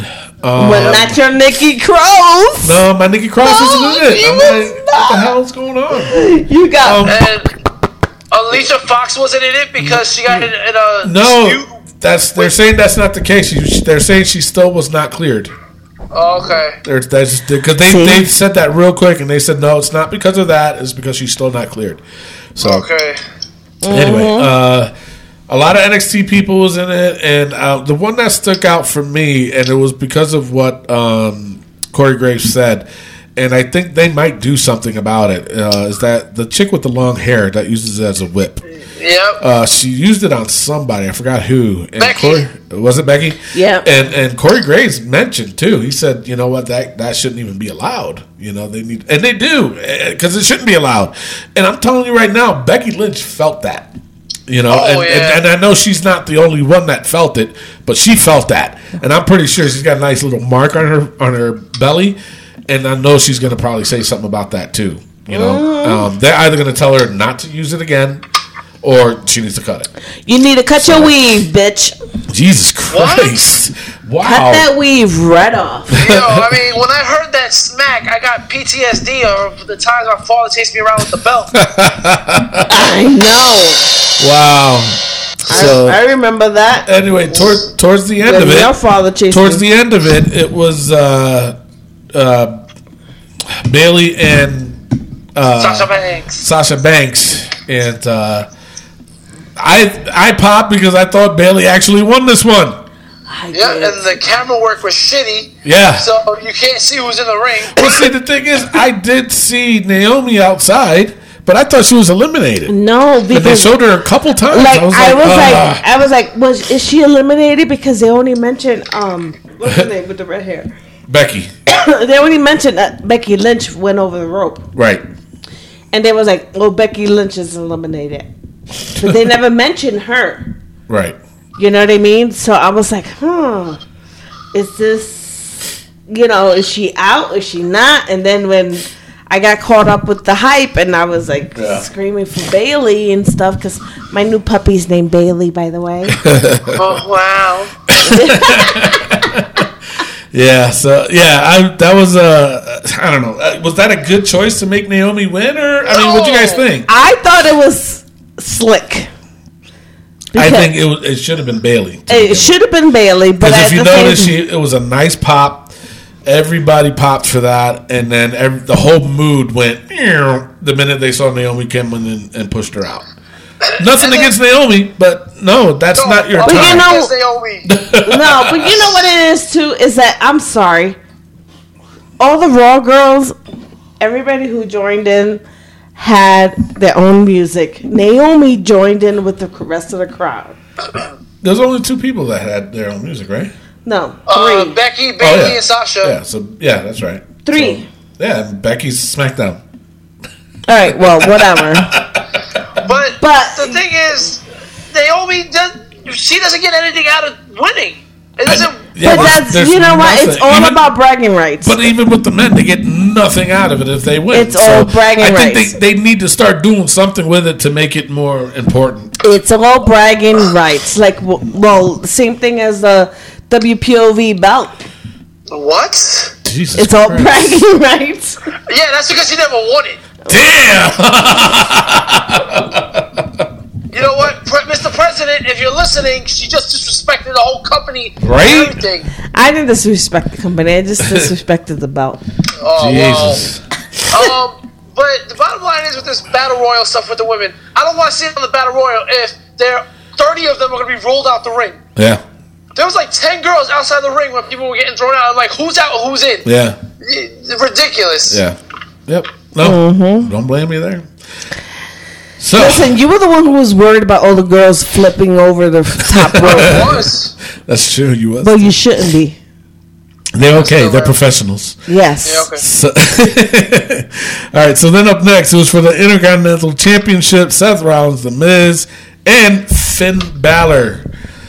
Um, But not your Nikki Cross. no, my Nikki Cross No, isn't in it. she I'm was like, what the hell's going on? You got Um, And Alicia Fox wasn't in it because she got in, in a No, dispute. That's they're saying that's not the case. She, they're saying she still was not cleared. Oh, okay. They're, that's because they, See? they said that real quick, and they said no, it's not because of that. It's because she's still not cleared. So Okay. Anyway, uh, a lot of NXT people was in it, and uh, the one that stuck out for me, and it was because of what um, Corey Graves said, and I think they might do something about it. Uh, is that the chick with the long hair that uses it as a whip? Yep. Uh, she used it on somebody. I forgot who. And Becky. Corey, was it Becky? Yeah. And and Corey Graves mentioned too. He said, you know what, that that shouldn't even be allowed. You know, they need, and they do because it shouldn't be allowed. And I'm telling you right now, Becky Lynch felt that. You know, Oh, and, yeah. and, and I know she's not the only one that felt it, but she felt that, and I'm pretty sure she's got a nice little mark on her on her belly, and I know she's going to probably say something about that too. You know, Mm-hmm. um, they're either going to tell her not to use it again, or she needs to cut it. You need to cut your weave, bitch. Jesus Christ! Wow. Cut that weave right off. Yo, I mean, when I heard that smack, I got PTSD of the times my father chased me around with the belt. I know. Wow. So I remember that. anyway, toward, towards the end When of your it, father chased towards me. the end of it, it was uh, uh, Bayley and Sasha Banks. Sasha Banks, and uh, I I popped because I thought Bayley actually won this one. I Yeah, did. and the camera work was shitty, Yeah. so you can't see who's in the ring. Well, see, the thing is, I did see Naomi outside, but I thought she was eliminated. no, And they showed her a couple times. like I was I like, was like. I was like, was is she eliminated? Because they only mentioned um what's her name with the red hair. Becky, they only mentioned that Becky Lynch went over the rope, right? and they was like, "Oh, Becky Lynch is eliminated," but they never mentioned her. Right. You know what I mean? So I was like, "Hmm, is this, you know, is she out? Is she not?" And then when I got caught up with the hype, and I was like Yeah. screaming for Bayley and stuff because my new puppy's named Bailey, by the way. Oh wow! Yeah. So yeah, I that was uh, I don't know. Uh, Was that a good choice to make Naomi win, or I mean, what do you guys think? I thought it was slick. I think it was, it should have been Bayley. it should have been Bayley, but Because if you notice, she, it was a nice pop. Everybody popped for that, and then every, the whole mood went the minute they saw Naomi come in and, and pushed her out. Nothing against Naomi, but no, that's not your Well, you know- Naomi. no, but you know what it is too is that I'm sorry, all the Raw girls, everybody who joined in had their own music. Naomi joined in with the rest of the crowd. There's only two people that had their own music, right? No, Uh, three, Becky, Bayley, Oh, yeah. and Sasha. Yeah, so yeah, that's right. three. So, yeah, Becky's SmackDown. All right, well, whatever. But, But- the thing is, Naomi does. She doesn't get anything out of winning. It doesn't. Yeah, but that's there's you know what? It's all Even- about bragging rights. But even with the men, they get nothing out of it if they win. It's all bragging rights. I think rights. they, they need to start doing something with it to make it more important. It's all bragging rights. Like, well, same thing as the WPOV belt. What? Jesus It's all bragging rights. Yeah, that's because she never won it. Damn! You know what, Pre- Mr. President? If you're listening, she just disrespected the whole company. and Right? Everything. I didn't disrespect the company. I just disrespected the belt. Oh, Jesus. Well. Um, but the bottom line is with this battle royal stuff with the women, I don't want to see it on the battle royal if there 30 of them are going to be rolled out the ring. Yeah, There was like 10 girls outside the ring when people were getting thrown out. I'm like, who's out? Who's in? yeah, Y- Ridiculous. yeah. Yep. No, Mm-hmm. don't blame me there. So, Listen, you were the one who was worried about all the girls flipping over the top rope. That's true. You was. But you shouldn't be. They're okay. They're there. professionals. Yes. Yeah, okay. So, all right. So then up next, it was for the Intercontinental Championship: Seth Rollins, The Miz, and Finn Balor.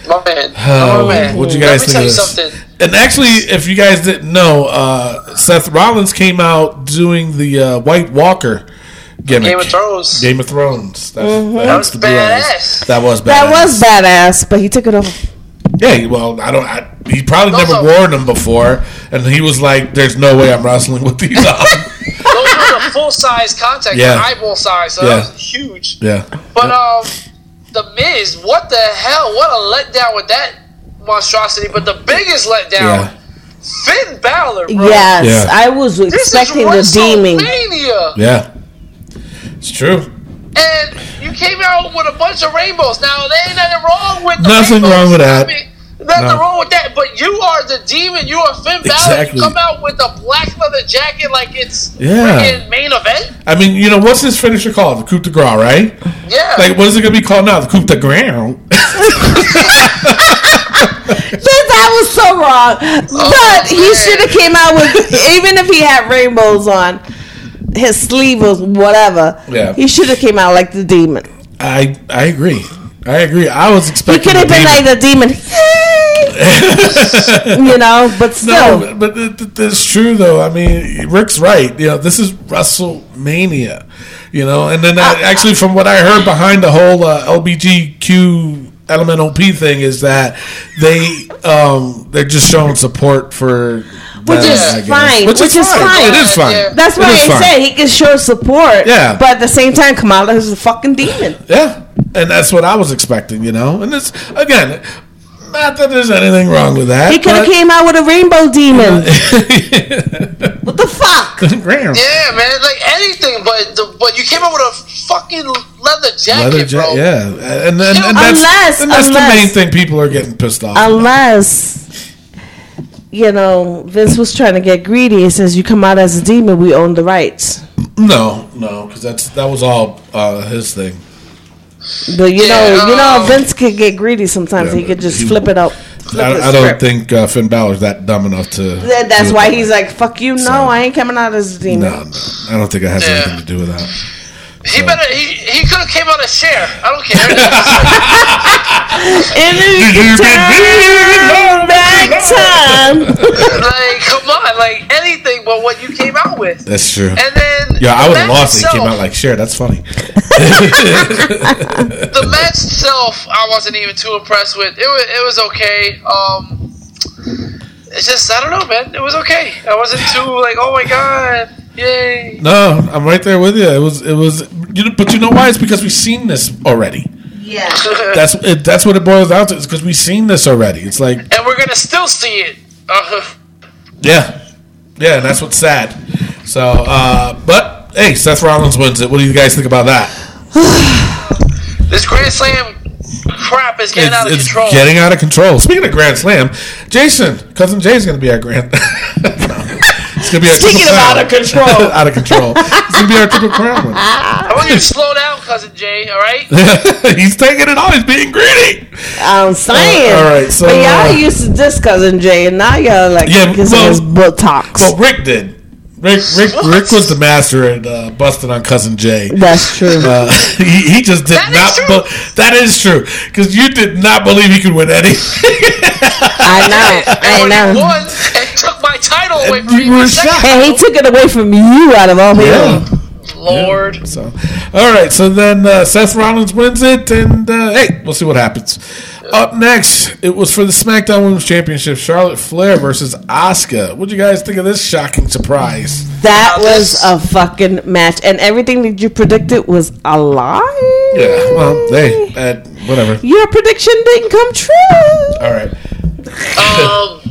My man. Oh, my man. what'd you guys Let me think tell of you this? something. And actually, if you guys didn't know, uh, Seth Rollins came out doing the uh, White Walker gimmick. Game of Thrones. Game of Thrones. That's, That was the blue eyes. badass. That was badass. That was badass, but he took it off. Yeah, well, I don't. I, he probably Those never are- worn them before, and he was like, "There's no way I'm wrestling with these on." Those were the full size contact, Yeah. eyeball size. So Yeah. that was huge. yeah, But um, the Miz, what the hell? What a letdown with that monstrosity. But the biggest letdown, yeah, Finn Balor, bro. Yes, Yeah. I was This expecting is the demon. Yeah. It's true. And you came out with a bunch of rainbows. Now there ain't nothing wrong with the Nothing rainbows. wrong with that. I mean, nothing No. wrong with that. But you are the demon. You are Finn Balor. Exactly. You come out with a black leather jacket like it's Yeah. freaking main event. I mean, you know, what's his finisher called? The coup de grace, right? Yeah. Like, what is it going to be called now? The coup de ground. That was so wrong. Oh, but he should have came out with even if he had rainbows on his sleeve was whatever. Yeah. He should have came out like the demon. I I agree. I agree. I was expecting. He could have been demon- like the demon. you know, but still. No, but th- th- that's true though. I mean, Rick's right. You know, this is WrestleMania. You know, and then I, actually, from what I heard behind the whole uh, LBGQ LMNOP thing is that they um they're just showing support for Which them, is fine, which is fine. It is fine. That's why is I fine. said he can show support. Yeah. But at the same time, Kamala is a fucking demon. Yeah, and that's what I was expecting. You know, and it's again. Not that there's anything wrong with that. He could have came out with a rainbow demon. what the fuck? Ground. Yeah, man, like anything, but the, but you came out with a fucking leather jacket, Leather bro. yeah, and, and, and that's, Unless- and that's the main thing people are getting pissed off. about. Unless, you know, Vince was trying to get greedy. He says, "You come out as a demon, we own the rights." No, no, because that's that was all uh, his thing. But you Yeah, know, you know, um, Vince could get greedy sometimes. Yeah, he could just he- flip it up. Flip I, I don't think uh, Finn Balor's that dumb enough to. That- That's why he's like, "Fuck you, no, I ain't coming out as a demon." No, no, I don't think it has Yeah. anything to do with that. He better. He, he could have came out a Cher. I don't care. And then you can turn back time. like, come on, like anything but what you came out with. That's true. And then Yeah, I the would have match lost it. He came out like, "Sure, that's funny." the match itself, I wasn't even too impressed with. It was, it was okay. Um, it's just I don't know, man. It was okay. I wasn't too like, oh my god, yay. No, I'm right there with you. It was, it was, you know, but you know why? It's because we've seen this already. Yeah. That's it, that's what it boils down to. It's because we've seen this already. It's like, and we're gonna still see it. Uh-huh. yeah, yeah, and that's what's sad. So, uh, but hey, Seth Rollins wins it. What do you guys think about that? this Grand Slam crap is getting it's, out of it's control. getting out of control. Speaking of Grand Slam, Jason, cousin Jay's going to be our Grand. No. It's going to be our Speaking triple of out of control. out of control. It's going to be our triple crown. one. I want you to slow down, cousin Jay. All right. He's taking it all. He's being greedy. I'm saying. Uh, all right, so, but y'all uh, used to diss cousin Jay, and now y'all like Yeah, kissing well- his buttocks. Well, Rick did. Rick, Rick, Rick was the master at uh, busting on cousin Jay. That's true. Uh, he, he just did That is not. true. be- that is true because you did not believe he could win anything. I know. I know. Won took my title away from You me for were a second, shocked. And he took it away from you out of all people. Lord. So, all right. So then uh, Seth Rollins wins it, and uh, hey, we'll see what happens. Up next, it was for the SmackDown Women's Championship: Charlotte Flair versus Asuka. What do you guys think of this shocking surprise? That was a fucking match, and everything that you predicted was a lie. Yeah. Well, hey, uh, whatever. Your prediction didn't come true. All right. Um,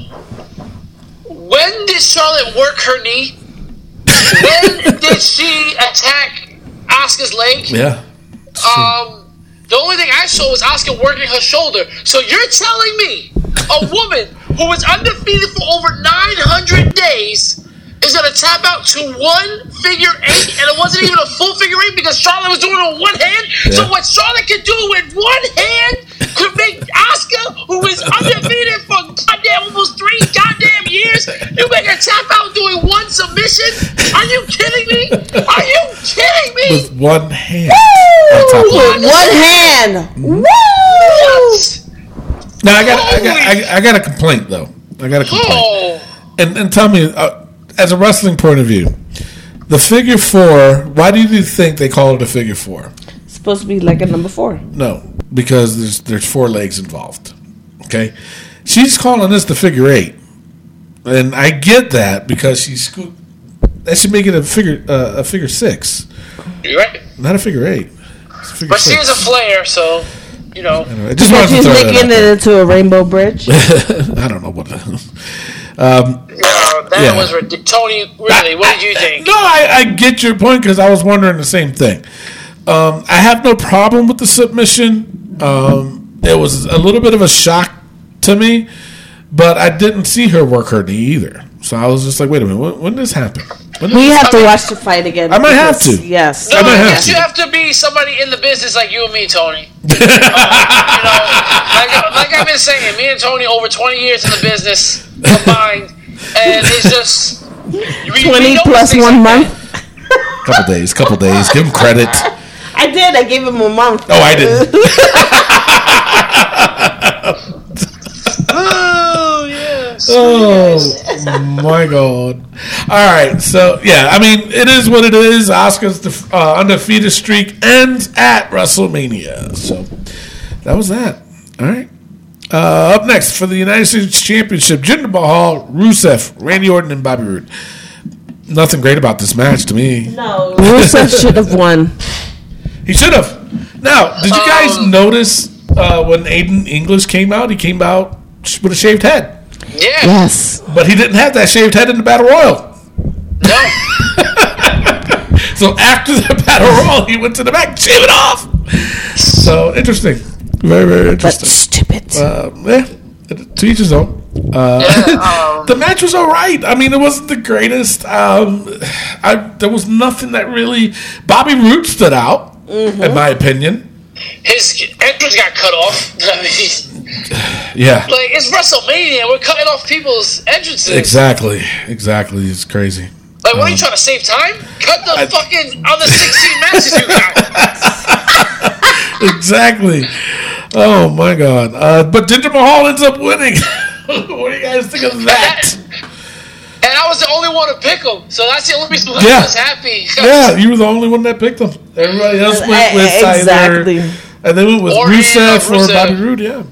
when did Charlotte work her knee? When did she attack Asuka's leg? Yeah. Um, the only thing I saw was Asuka working her shoulder. So you're telling me a woman who was undefeated for over 900 days is gonna tap out to one figure eight, and it wasn't even a full figure eight because Charlotte was doing it with one hand. So what Charlotte could do with one hand could make Asuka, who is undefeated for goddamn almost three goddamn years, you make her tap out doing one submission? Are you kidding me? Are you kidding me? With one hand. on top. With one hand. Woo! What? Now I got, I got, I, I got a complaint though. I got a complaint. Oh, And, and tell me, uh, as a wrestling point of view, the figure four. Why do you think they call it a figure four? It's supposed to be like a number four. No, because there's there's four legs involved. Okay, she's calling this the figure eight, and I get that because she's scoot. That should make it a figure uh, a figure six, you're right. not a figure eight. It's a figure But she six. has a flair, so you know. I just wanted to She's making it into a rainbow bridge. I don't know what. Uh, that Yeah. was ridiculous. Tony, really, what did you think? No, I, I get your point because I was wondering the same thing. Um, I have no problem with the submission. Um, it was a little bit of a shock to me, but I didn't see her work her knee either. So I was just like, wait a minute, when, when did this happen? When did We this have to watch the fight again. I might have to. Yes. No, I might have to. you have to be somebody in the business like you and me, Tony. Uh, you know, like, like I've been saying, me and Tony over 20 years in the business combined, and it's just we, we 20 notice plus things one like month. couple days, couple days. Give him credit. I did. I gave him a month. Oh, I didn't. Oh yes. Oh my god! All right, so yeah, I mean, it is what it is. Asuka's def- uh, undefeated streak ends at WrestleMania. So that was that. All right. Uh, up next for the United States Championship, Jinder Mahal, Rusev, Randy Orton, and Bobby Roode. Nothing great about this match to me. No, Rusev should have won. He should have. Now, did you guys Um, notice uh, when Aiden English came out? He came out with a shaved head, Yeah. Yes. but he didn't have that shaved head in the Battle Royal. No. So after the battle royal, he went to the back, shave it off. So interesting, very very But interesting. stupid. Uh, yeah, to each his own. Uh, Yeah, um, the match was all right. I mean, it wasn't the greatest. Um, I, there was nothing that really. Bobby Roode stood out, Mm-hmm. in my opinion. his entrance got cut off. I mean, Yeah, like it's WrestleMania. We're cutting off people's entrances. exactly, exactly. It's crazy. Like, what are you trying to save time? Cut the fucking other 16 matches you got. Exactly. Oh my god! Uh, but Jinder Mahal ends up winning. what do you guys think of that? And I was the only one to pick him, so that's the only reason why Yeah. I was happy. Yeah, you were the only one that picked him. Everybody else went with Exactly. either, and they went with Or Rusev Rusev. or Bobby Roode. Yeah,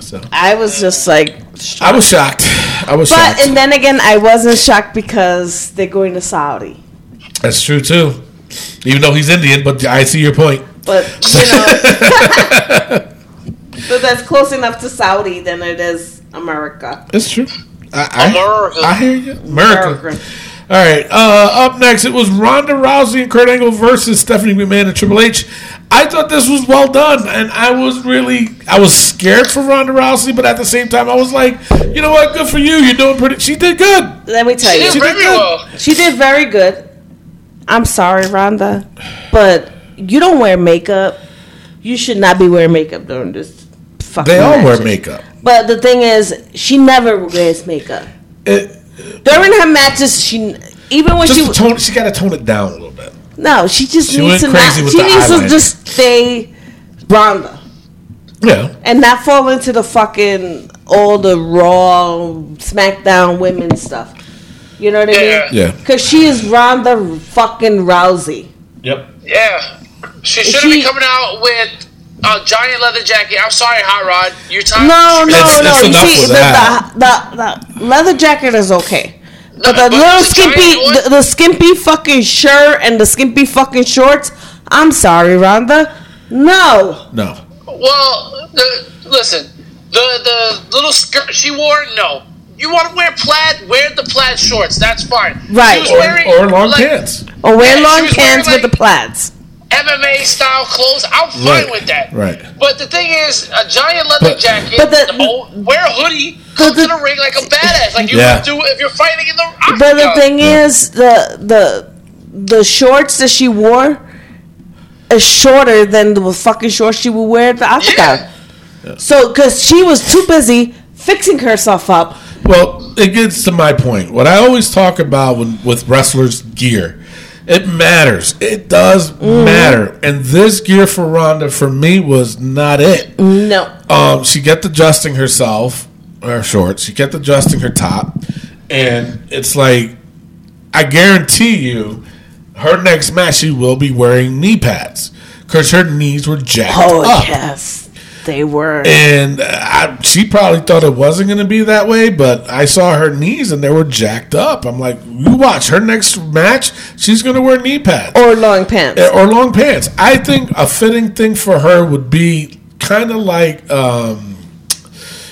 so I was just like, I was shocked. I was but shocked. and then again, I wasn't shocked because they're going to Saudi. That's true too. Even though he's Indian, but I see your point. But you know, but that's close enough to Saudi than it is America. It's true. I, I, America. I hear you. America. America. All right. Uh, up next, it was Ronda Rousey and Kurt Angle versus Stephanie McMahon and Triple H. I thought this was well done, and I was really, I was scared for Ronda Rousey, but at the same time, I was like, you know what? Good for you. You're doing pretty. She did good. Let me tell She you, did very good. well. She did very good. I'm sorry, Ronda, but you don't wear makeup. You should not be wearing makeup during this fucking They all wear makeup. But the thing is, she never wears makeup. It, During her matches, she even when just she tone, she got to tone it down a little bit. no, she just She needs to not. She needs eyeliner. to just stay Ronda Yeah. and not fall into the fucking all the raw SmackDown women stuff. You know what I mean? Yeah. Because she is Ronda fucking Rousey. Yep. Yeah. She shouldn't be coming out with a giant leather jacket. I'm sorry, Hot Rod. Your time. No, no, It's- no. it's you see, the, that. the, the the leather jacket is okay. But the but little skimpy, the, the skimpy fucking shirt and the skimpy fucking shorts. I'm sorry, Ronda. No. No. Well, the, listen, the the little skirt she wore, no. You want to wear plaid? Wear the plaid shorts. That's fine. Right. She was Or, wearing, or long like, pants. Or wear Yeah, long was wearing, pants with like- the plaids. MMA style clothes. I'm fine Right, with that. right. But the thing is, a giant leather But- jacket. But the- no, wear a hoodie. Come the- to the ring like a badass, like you Yeah. would do if you're fighting in the. Octagon. But the octagon. thing is, the the the shorts that she wore is shorter than the fucking shorts she would wear at the octagon. So, because she was too busy fixing herself up. Well, it gets to my point. What I always talk about when, with wrestlers' gear, it matters. It does matter. And this gear for Ronda, for me, was not it. No. Um, she kept adjusting herself, her shorts. She kept adjusting her top, and it's like, I guarantee you, her next match she will be wearing knee pads because her knees were jacked Oh up. yes, they were. And I, she probably thought it wasn't going to be that way, but I saw her knees and they were jacked up. I'm like, you watch her next match, she's going to wear knee pads or long pants. or long pants. I think a fitting thing for her would be kind of like um,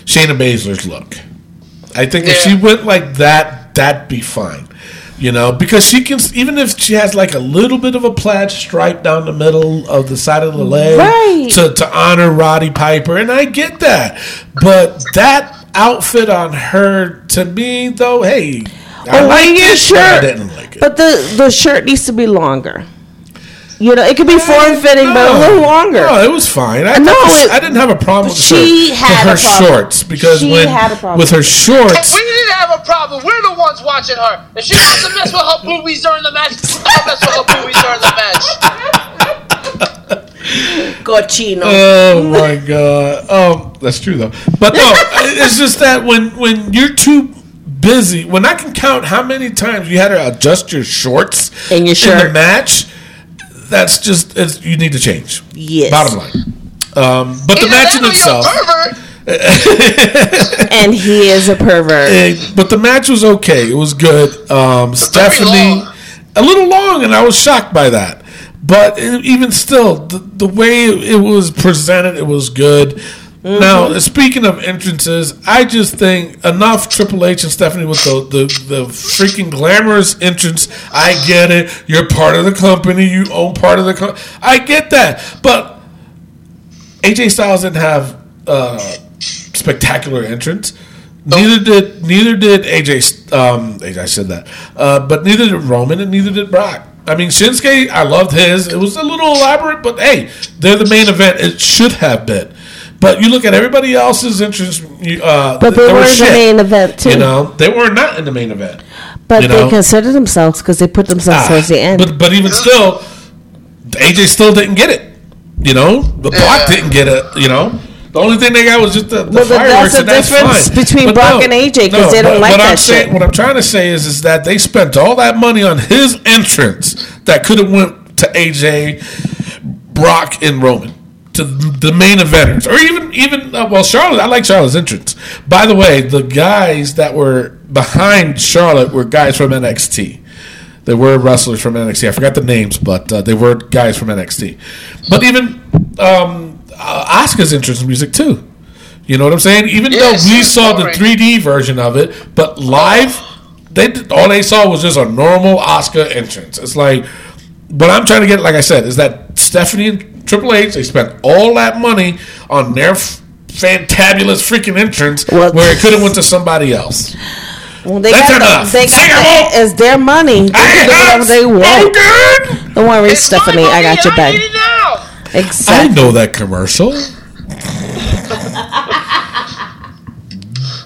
Shayna Baszler's look. I think if she went like that, that'd be fine. You know, because she can, even if she has like a little bit of a plaid stripe down the middle of the side of the leg Right. to, to honor Roddy Piper, and I get that. But that outfit on her, to me, though, hey, I oh, wear liked your but I didn't like it. But the the shirt needs to be longer. You know, it could be form fitting, but a little longer. No, it was fine. I, No, thought the sh- it- I didn't have a problem with She shirt. had But her problem. shorts because She when had a problem. with her shorts, We didn't have a problem. We're the ones watching her. If she wants to mess with her boobies during the match, I'll mess with her boobies during the match. Cochino. Oh my god. Um, that's true though. But no, it's just that when when you're too busy, when I can count how many times you had to adjust your shorts And your in the shirt. match, that's just it's, you need to change. Yes. Bottom line. Um, but the match that in or you're a itself, pervert. and he is a pervert. eh, but the match was okay. It was good. Um, very Stephanie, a little long, and I was shocked by that. But e- even still, the, the way it was presented, it was good. Now, speaking of entrances, I just think enough Triple H and Stephanie with the, the, the freaking glamorous entrance. I get it. You're part of the company. You own part of the company. I get that. But AJ Styles didn't have uh, spectacular entrance. Neither did neither did AJ. Um, I said that, uh, but neither did Roman and neither did Brock. I mean Shinsuke, I loved his. It was a little elaborate, but hey, they're the main event. It should have been. But you look at everybody else's interest. Uh, But they were were in the main event too. You know, they were not in the main event. but you they know. consider themselves because they put themselves Ah, towards the end. But but even still, AJ still didn't get it. You know, the Brock Yeah. didn't get it. You know, the only thing they got was just the, the Well, then fireworks, that's the and that's difference fine. between But Brock and AJ, 'cause they don't but like what I'm that saying, shit. What I'm trying to say is, is that they spent all that money on his entrance that could have went to AJ, Brock, and Roman. To the main eventers, or even even uh, well, Charlotte. I like Charlotte's entrance. By the way, the guys that were behind Charlotte were guys from NXT. They were wrestlers from NXT. I forgot the names, but uh, they were guys from NXT. But even um, uh, Asuka's entrance music too. You know what I'm saying? Even Yeah, though we saw the 3D version of it, but live, they all they saw was just a normal Asuka entrance. It's like what I'm trying to get, like I said, is that Stephanie and Triple H they spent all that money on their f- fantabulous freaking entrance, Well- where it could have went to somebody else. well, they That's got enough. the, they Sing got along. the, it's their money. They I can do whatever have they want. spoken. Don't worry, It's my Stephanie. I got your back. need it now. I know that commercial.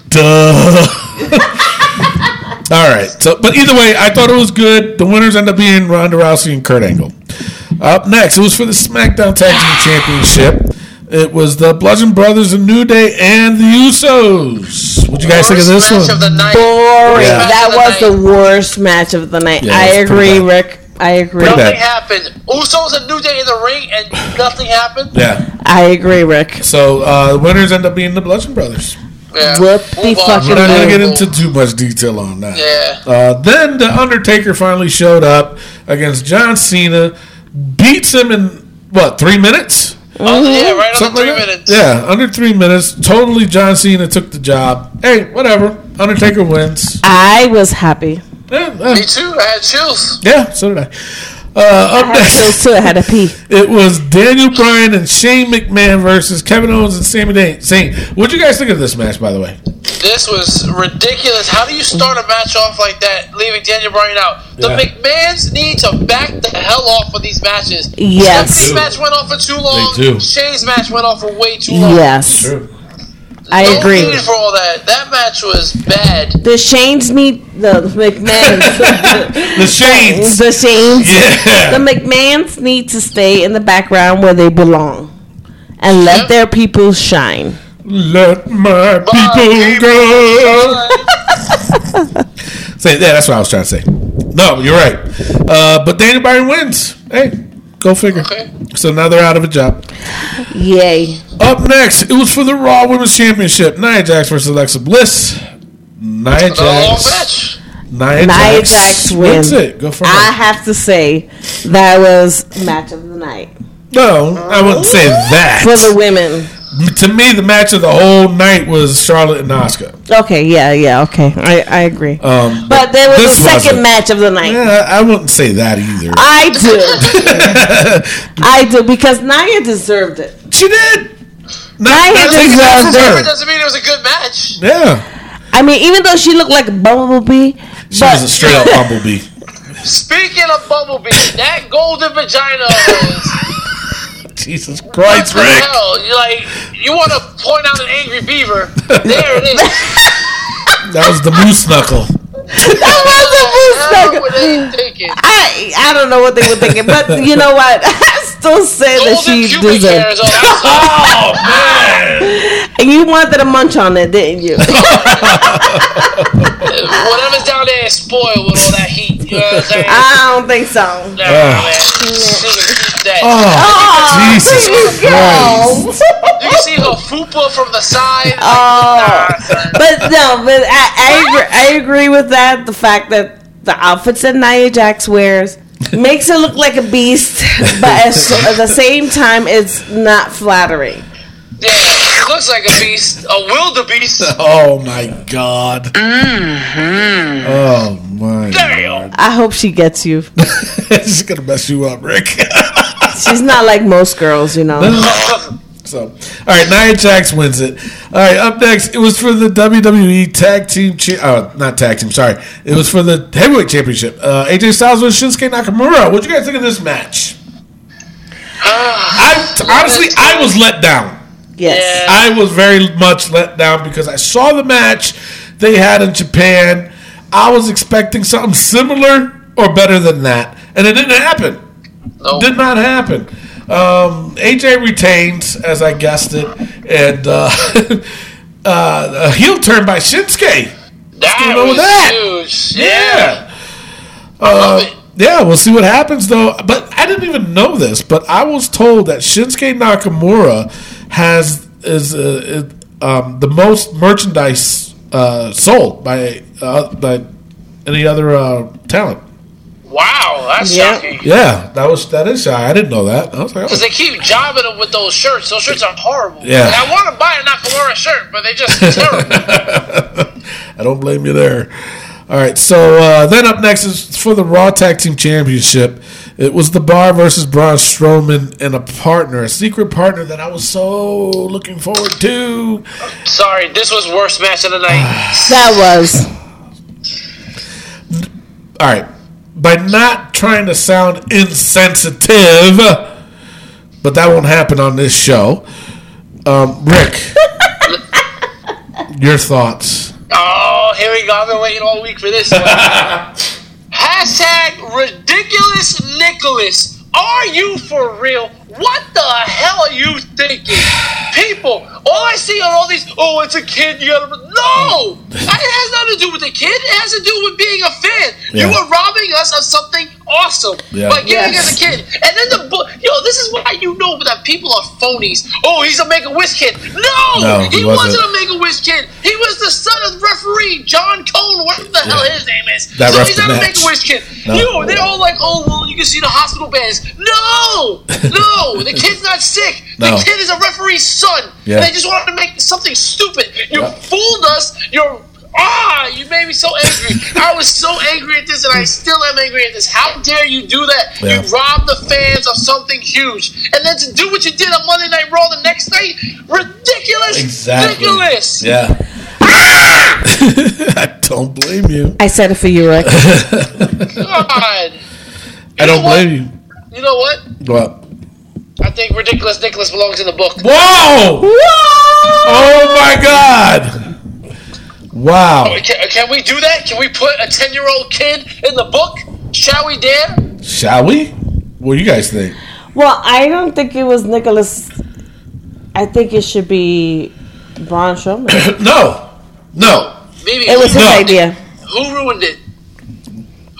Duh. All right. So, but either way, I thought it was good. The winners end up being Ronda Rousey and Kurt Angle. Up next, it was for the SmackDown Tag Team Championship. It was the Bludgeon Brothers, the New Day, and the Usos. What you guys think of this match one? Of the night. Boring. Yeah. That Match was the the worst match of the night. Yeah, I agree. Rick. I agree. Nothing bad. happened. Usos and New Day in the ring, and nothing happened. Yeah. I agree, Rick. So uh, the winners end up being the Bludgeon Brothers. Yeah. Whoop Move the on. fucking We're not going to get into too much detail on that. Yeah. Uh, then the Undertaker finally showed up against John Cena, beats him in what three minutes? Oh, yeah, right on three like minutes. Yeah, under three minutes. Totally, John Cena took the job. Hey, whatever. Undertaker wins. I was happy. Yeah, uh, Me too. I had chills. yeah so did I. Uh, I up had next, chills too. I had to pee. it was Daniel Bryan and Shane McMahon versus Kevin Owens and Sammy Sami Zayn. What'd you guys think of this match, by the way? This was ridiculous. How do you start a match off like that, leaving Daniel Bryan out? The Yeah. McMahons need to back the hell off for these matches. Yes. Stephanie's match went on for too long. They do. Shane's match went on for way too long. Yes, True. I No agree. need for all that. That match was bad. The Shanes need the McMahons. The Shanes. the Shanes. Yeah. The McMahons need to stay in the background where they belong, and let Yep. their people shine. Let my Bye, people go. Bye. Say, yeah, that's what I was trying to say. No, you're right. Uh, but Daniel Bryan wins. Hey, go figure. Okay. So now they're out of a job. Yay! Up next, it was for the Raw Women's Championship. Nia Jax versus Alexa Bliss. Nia Jax. match. Nia, Nia Jax, Jax wins wins. it. Go for I her. have to say that was match of the night No, I wouldn't say that. for the women. To me, the match of the whole night was Charlotte and Asuka. Okay, yeah, yeah, okay. I, I agree. Um, but there was a second wasn't. match of the night. Yeah, I wouldn't say that either. I do. I do because Nia deserved it. she did. Not, Nia not taking deserved it. doesn't mean it was a good match. Yeah, I mean, even though she looked like a bumblebee, she but was a straight up bumblebee. Speaking of Bumblebee, that golden vagina is Jesus what Christ, the Rick. hell? You like you want to point out an angry beaver? There it is. That was the moose knuckle. that was a moose Hell, knuckle. what they thinking? I I don't know what they were thinking, but you know what? I still say that she pubic hair deserved. is all I'm Oh man! And you wanted to munch on it, didn't you? Whatever's down there is spoiled with all that heat. You know what I'm saying? I don't think so. Nah, man. Ah. That. Oh, ah, Jesus please Christ! go. You can see her fupa from the side. Oh. Nah, but no, but I, I agree, I agree with that. The fact that the outfits that Nia Jax wears makes her look like a beast, but as, at the same time, it's not flattering. Yeah, it looks like a beast, a wildebeest. Oh my God! Mm-hmm. Oh my! Damn. I hope she gets you. This is gonna mess you up, Rick. She's not like most girls, you know. So, all right, Nia Jax wins it. All right, up next, it was for the WWE Tag Team, cha- uh, not Tag Team, sorry, it was for the Heavyweight Championship. Uh, AJ Styles versus Shinsuke Nakamura. What do you guys think of this match? I honestly, I was let down. Yes. I was very much let down because I saw the match they had in Japan. I was expecting something similar or better than that, and it didn't happen. Nope. Did not happen. Um, AJ retains, as I guessed it, and uh, uh, a heel turn by Shinsuke. That going on with was that? huge. Yeah. Uh, yeah, we'll see what happens though. But I didn't even know this, but I was told that Shinsuke Nakamura has is uh, uh, um, the most merchandise uh, sold by uh, by any other uh, talent. Wow, that's Yeah. shocking. Yeah, that was that is shy. I didn't know that. I was like, Because oh. they keep jobbing them with those shirts. Those shirts are horrible. Yeah. And I want to buy a Nakamura shirt, but they just terrible. I don't blame you there. All right, so uh, then up next is for the Raw Tag Team Championship. It was the Bar versus Braun Strowman and a partner, a secret partner that I was so looking forward to. Sorry, this was worst match of the night. That was. All right, by not trying to sound insensitive, but that won't happen on this show. Um, Rick, your thoughts? Oh, here we go. I've been waiting all week for this one. Hashtag ridiculous Nicholas. Are you for real? What the hell are you thinking? People, all I see on all these, oh, it's a kid, you gotta. No! It has nothing to do with the kid. It has to do with being a fan. You Yeah. are robbing us of something awesome Yeah. by giving Yes. us a kid. And then the book, yo, this is why you know that people are phonies. Oh, he's a Make a Wish kid. No! No, he he wasn't. wasn't a Make a Wish kid. He was the son of the referee, John Cone, whatever the hell his name is. That so he's the not a match. Make a Wish kid. No. You, they're all like, oh, well, you can see the hospital bands. No! No! the kid's not sick. No. The kid is a referee's son. Yeah. And they just wanted to make something stupid. You Yeah. fooled us. You're. Ah, you made me so angry. I was so angry at this, and I still am angry at this. How dare you do that? Yeah. You robbed the fans of something huge, and then to do what you did on Monday Night Raw the next night, ridiculous, Exactly. ridiculous. Yeah. I don't blame you. I said it for you, Rick. God. I don't blame you. You know what? What? I think ridiculous Nicholas belongs in the book. Whoa! Whoa! Oh my God! Wow! Oh, can, can we do that? Can we put a ten-year-old kid in the book? Shall we dare? Shall we? What do you guys think? Well, I don't think it was Nicholas. I think it should be Braun Strowman. No, no. Maybe It was his No. idea. Who ruined it?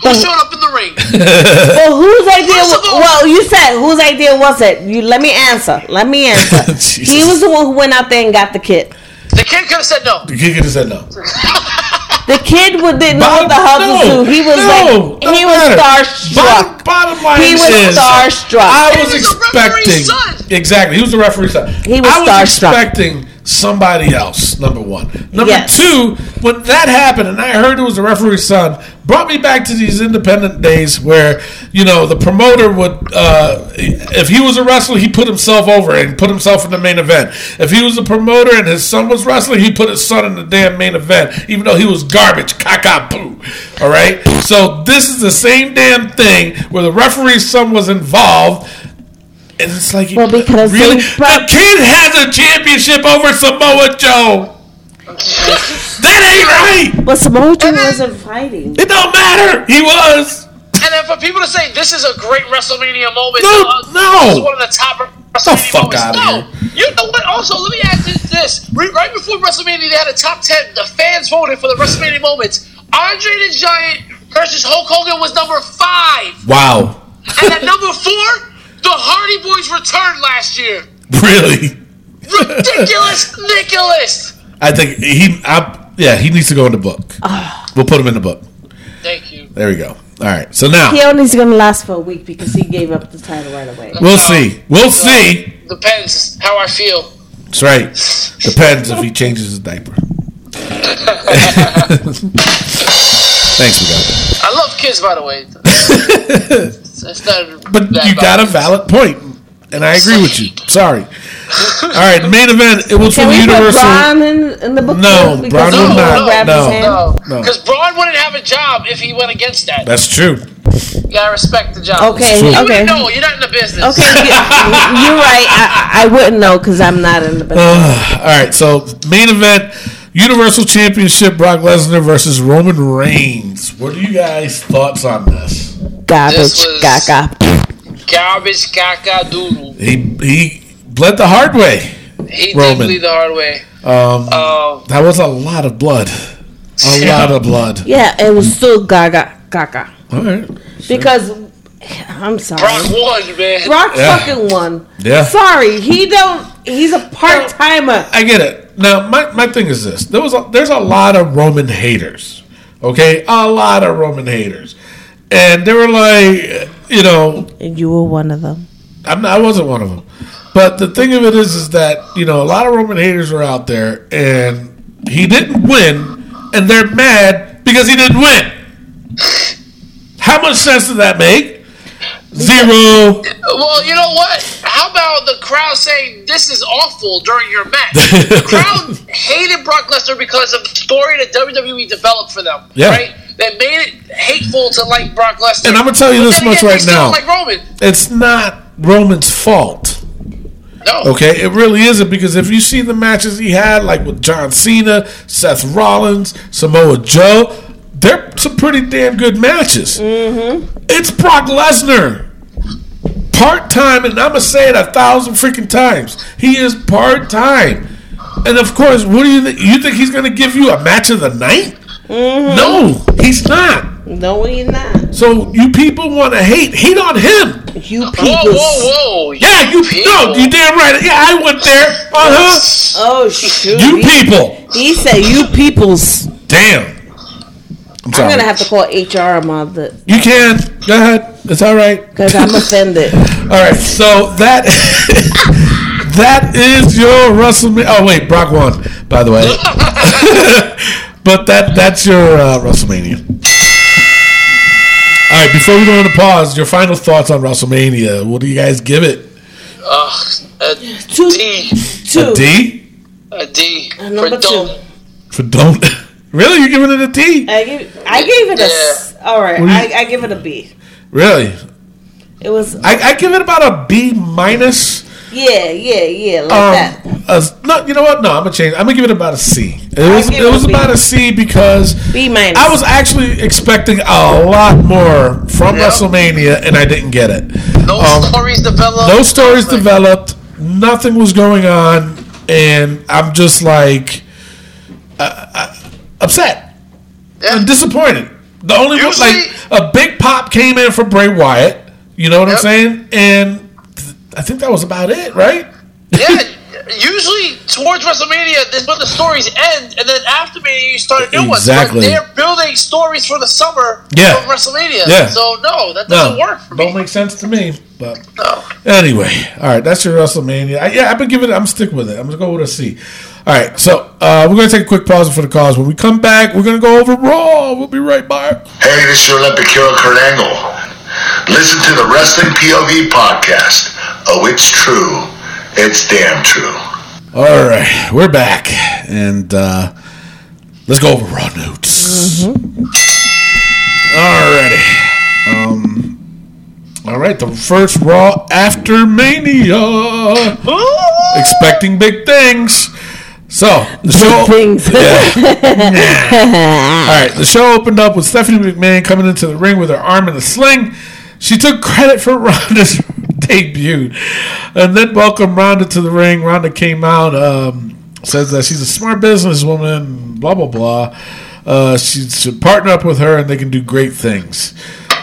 Who showed up in the ring? Well, whose idea? First of wa- all- well, you said whose idea was it? You let me answer. Let me answer. He was the one who went out there and got the kid. The kid could have said no. The kid could have said no. The kid would, didn't know what the hell no, to do. He was no, like, he was matter. starstruck. Bottom, bottom line He was is, starstruck. I was was expecting. son. Exactly. He was the referee's son. He was I was starstruck. expecting somebody else, number one. Number Yes. two, when that happened and I heard it was the referee's son, brought me back to these independent days where, you know, the promoter would, uh, if he was a wrestler, he put himself over and put himself in the main event. If he was a promoter and his son was wrestling, he put his son in the damn main event, even though he was garbage, caca poo. All right? So this is the same damn thing where the referee's son was involved. And it's like, Well, because really, the kid has a championship over Samoa Joe. That ain't right. But Samoa Joe wasn't fighting. It don't matter. He was. And then for people to say this is a great WrestleMania moment, No, uh, no. this is one of the top WrestleMania fuck moments. outta no, you know what? Also, let me add you this: right right before WrestleMania, they had a top ten. The fans voted for the WrestleMania moments. Andre the Giant versus Hulk Hogan was number five, Wow. and at number four, the Hardy Boys returned last year. Really? Ridiculous, Nicholas. I think he. I, yeah, he needs to go in the book. Ah. We'll put him in the book. Thank you. There we go. All right. So now He only's gonna last for a week because he gave up the title right away. we'll see. We'll see. Depends how I feel. That's right. Depends if he changes his diaper. Thanks, we got it. I love kids, by the way. it's, it's not But you got a valid point, and I agree with you. Sorry. All right, main event. It was Can from we put Universal. Braun in, in the book? No, too? Braun he would No, not. no, his No. hand? No, No. because Braun wouldn't have a job if he went against that. That's true. You gotta respect the job. Okay, True. You okay. wouldn't know. You're not in the business. Okay, you, you're right. I, I wouldn't know because I'm not in the business. Uh, all right, so main event: Universal Championship Brock Lesnar versus Roman Reigns. What are you guys' thoughts on this? Garbage, This was- gaga. Garbage, caca, doodle. He he bled the hard way. He Roman. did bleed the hard way. Um, Um, that was a lot of blood. A lot of blood. Yeah, it was still gaga, gaga. All right. Because I'm sorry, Brock won, man. Brock Yeah. fucking won. Yeah. Sorry, he don't. He's a part timer. I get it. Now, my, my thing is this: there was a, there's a lot of Roman haters. Okay, a lot of Roman haters, and they were like, you know, And you were one of them. I'm not, I wasn't one of them. But the thing of it is, is that you know a lot of Roman haters are out there, and he didn't win, and they're mad because he didn't win. How much sense does that make? Zero. Well, you know what? How about the crowd saying this is awful during your match? the crowd hated Brock Lesnar because of the story that WWE developed for them. Yeah. Right? That made it hateful to like Brock Lesnar. And I'm gonna tell you But this much again, right now. Like Roman. It's not Roman's fault. No. Okay, it really isn't because if you see the matches he had, like with John Cena, Seth Rollins, Samoa Joe, they're some pretty damn good matches. Mm-hmm. It's Brock Lesnar, part time, and I'm gonna say it a thousand freaking times. He is part time, and of course, what do you think? You think he's gonna give you a match of the night? No, he's not. No, he's not. So you people want to hate? Hate on him. You people. Whoa, whoa, whoa. Yeah, you no, you damn right. Yeah, I went there. Uh huh. Oh shoot! You he, people. he said, "You peoples." Damn. I'm I'm gonna have to call HR about this You can. Go ahead. It's all right. because I'm offended. All right. So that that is your WrestleMania. Oh wait, Brock won. By the way. but that that's your uh, WrestleMania. All right. Before we go into pause, your final thoughts on WrestleMania. What do you guys give it? Uh, a Two, D. two. A D A D. Uh, For number don't. two. for don't. really, you're giving it a D? I give. I gave it a. s- All right. You- I, I give it a B. Really? It was. I, I give it about a B minus. Yeah, yeah, yeah. Like Um, that. a- no, you know what? No, I'm gonna change. I'm gonna give it about a C. It was it it was a B. about a C because B minus. I was actually expecting a lot more from Yep. WrestleMania, and I didn't get it. No Um, stories developed. No stories nothing. developed. Nothing was going on, and I'm just like uh, uh, upset. Yeah. I'm disappointed. The only one, like a big pop came in for Bray Wyatt. You know what I'm saying? And th- I think that was about it, right? Yeah, usually towards WrestleMania, this is when the stories end, and then after Mania, you start new ones. Exactly. But they're building stories for the summer Yeah. from WrestleMania. Yeah. So no, that doesn't work for don't me. make sense to me. But No. anyway, all right, that's your WrestleMania. I, yeah, I've been giving. it I'm sticking with it. I'm gonna go with a C. All right, so uh, we're gonna take a quick pause for the cause. When we come back, we're gonna go over Raw. We'll be right back. Hey, this is your Olympic hero Kurt Angle. Listen to the Wrestling POV podcast. Oh, it's true. It's damn true. All right, we're back, and uh, let's go over Raw notes. Alrighty. Um, all right, the first Raw after Mania. Expecting big things. So the show. Things. All right, the show opened up with Stephanie McMahon coming into the ring with her arm in a sling. She took credit for Ronda's debut, and then welcomed Ronda to the ring. Ronda came out, um, says that she's a smart businesswoman, blah blah blah. Uh, she should partner up with her, and they can do great things.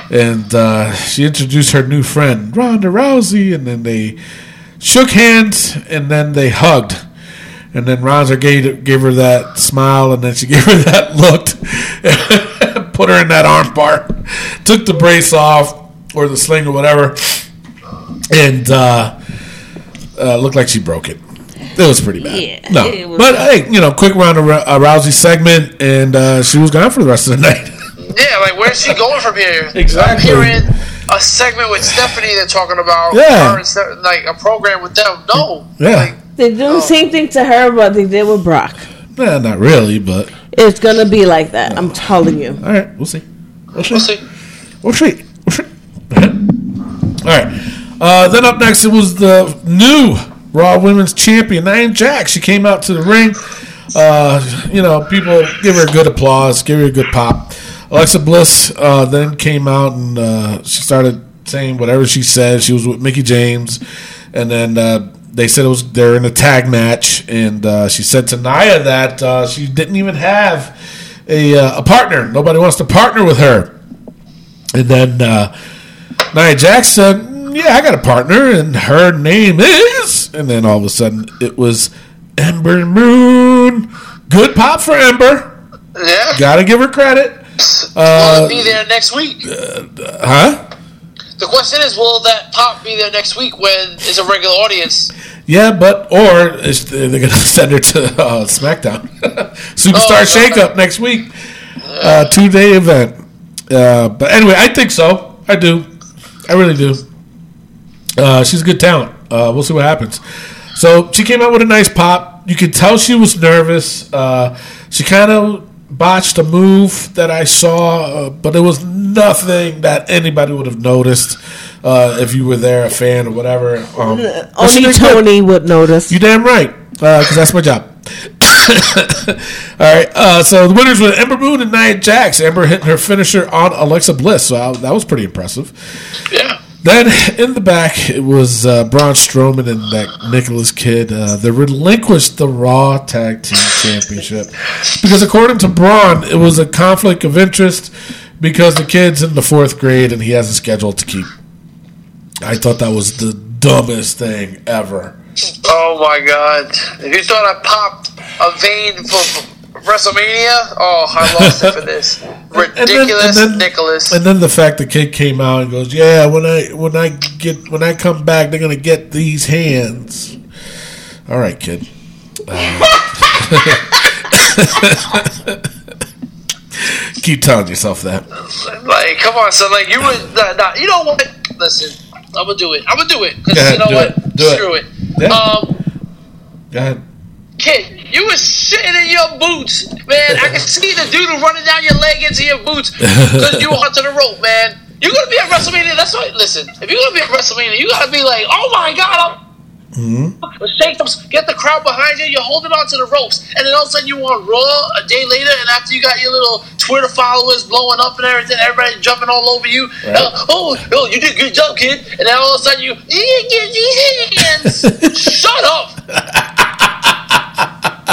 And uh, she introduced her new friend, Ronda Rousey, and then they shook hands, and then they hugged. And then Ronda gave, gave her that smile, and then she gave her that look, put her in that arm bar, took the brace off, or the sling, or whatever, and uh, uh, looked like she broke it. It was pretty bad. Yeah, no, it was but hey, you know, quick Ronda Rou- uh, Rousey segment, and uh, she was gone for the rest of the night. Yeah, like where's she going from here? Exactly. I'm hearing a segment with Stephanie. They're talking about Yeah. her and Ste- like a program with them. No, Yeah. like, They do the same thing to her, but they did with Brock. nah, not really, but It's gonna be like that. I'm telling you. all right, we'll see. We'll see. we'll see. We'll see. We'll see. All right. Uh, then up next, it was the new Raw Women's Champion, Nia Jax. She came out to the ring. Uh, you know, people give her a good applause, give her a good pop. Alexa Bliss uh, then came out and uh, she started saying whatever she said. She was with Mickie James, and then uh, they said it was they're in a tag match, and she said to Nia that she didn't even have a a partner. Nobody wants to partner with her. And then Nia Jax said, "Mm, "Yeah, I got a partner, and her name is." And then all of a sudden, it was Ember Moon. Good pop for Ember. Yeah, Got to give her credit. will it be there next week? Huh? The question is, will that pop be there next week when it's a regular audience? Yeah, but or is, they're going to send her to uh, SmackDown Superstar Oh, Shakeup next week, uh, two day event. Uh, but anyway, I think so. I do. I really do. Uh, she's a good talent. Uh, we'll see what happens. So she came out with a nice pop. You could tell she was nervous. Uh, she kind of botched a move that I saw, uh, but it was nothing that anybody would have noticed uh, if you were there, a fan or whatever. Um, but she Only did good. Tony would notice. You damn right, because that's my job. All right, uh, so the winners were Ember Moon and Nia Jax. Ember hitting her finisher on Alexa Bliss, so I- that was pretty impressive. Yeah. Then in the back, it was uh, Braun Strowman and that Nicholas kid. Uh, they relinquished the Raw Tag Team Championship because, according to Braun, it was a conflict of interest because the kid's in the fourth grade and he has a schedule to keep. I thought that was the dumbest thing ever. Oh my god! If you thought I popped a vein for WrestleMania, oh, I lost it for this ridiculous Nicholas. And then the fact the kid came out and goes, "Yeah, when I when I get when I come back, they're gonna get these hands." All right, kid. Uh, keep telling yourself that. Like, come on, son. Like, you would. Nah, nah, you know what? Listen, I'm gonna do it. I'm gonna do it. ahead, you know do what? it. Do it. Screw it. Yeah. Um, Go ahead. kid, you was sitting in your boots, man. I can see the dude running down your leg into your boots because you were onto the rope, man. You're gonna be at WrestleMania. That's why. Listen, if you're gonna be at WrestleMania, you gotta be like, oh my god, I'm. Shake them, get the crowd behind you. You're holding on to the ropes, and then all of a sudden you on Raw a day later, and after you got your little Twitter followers blowing up and everything, everybody jumping all over you. Uh, oh, oh, you did a good job, kid. And then all of a sudden you, you get these hands. Shut up,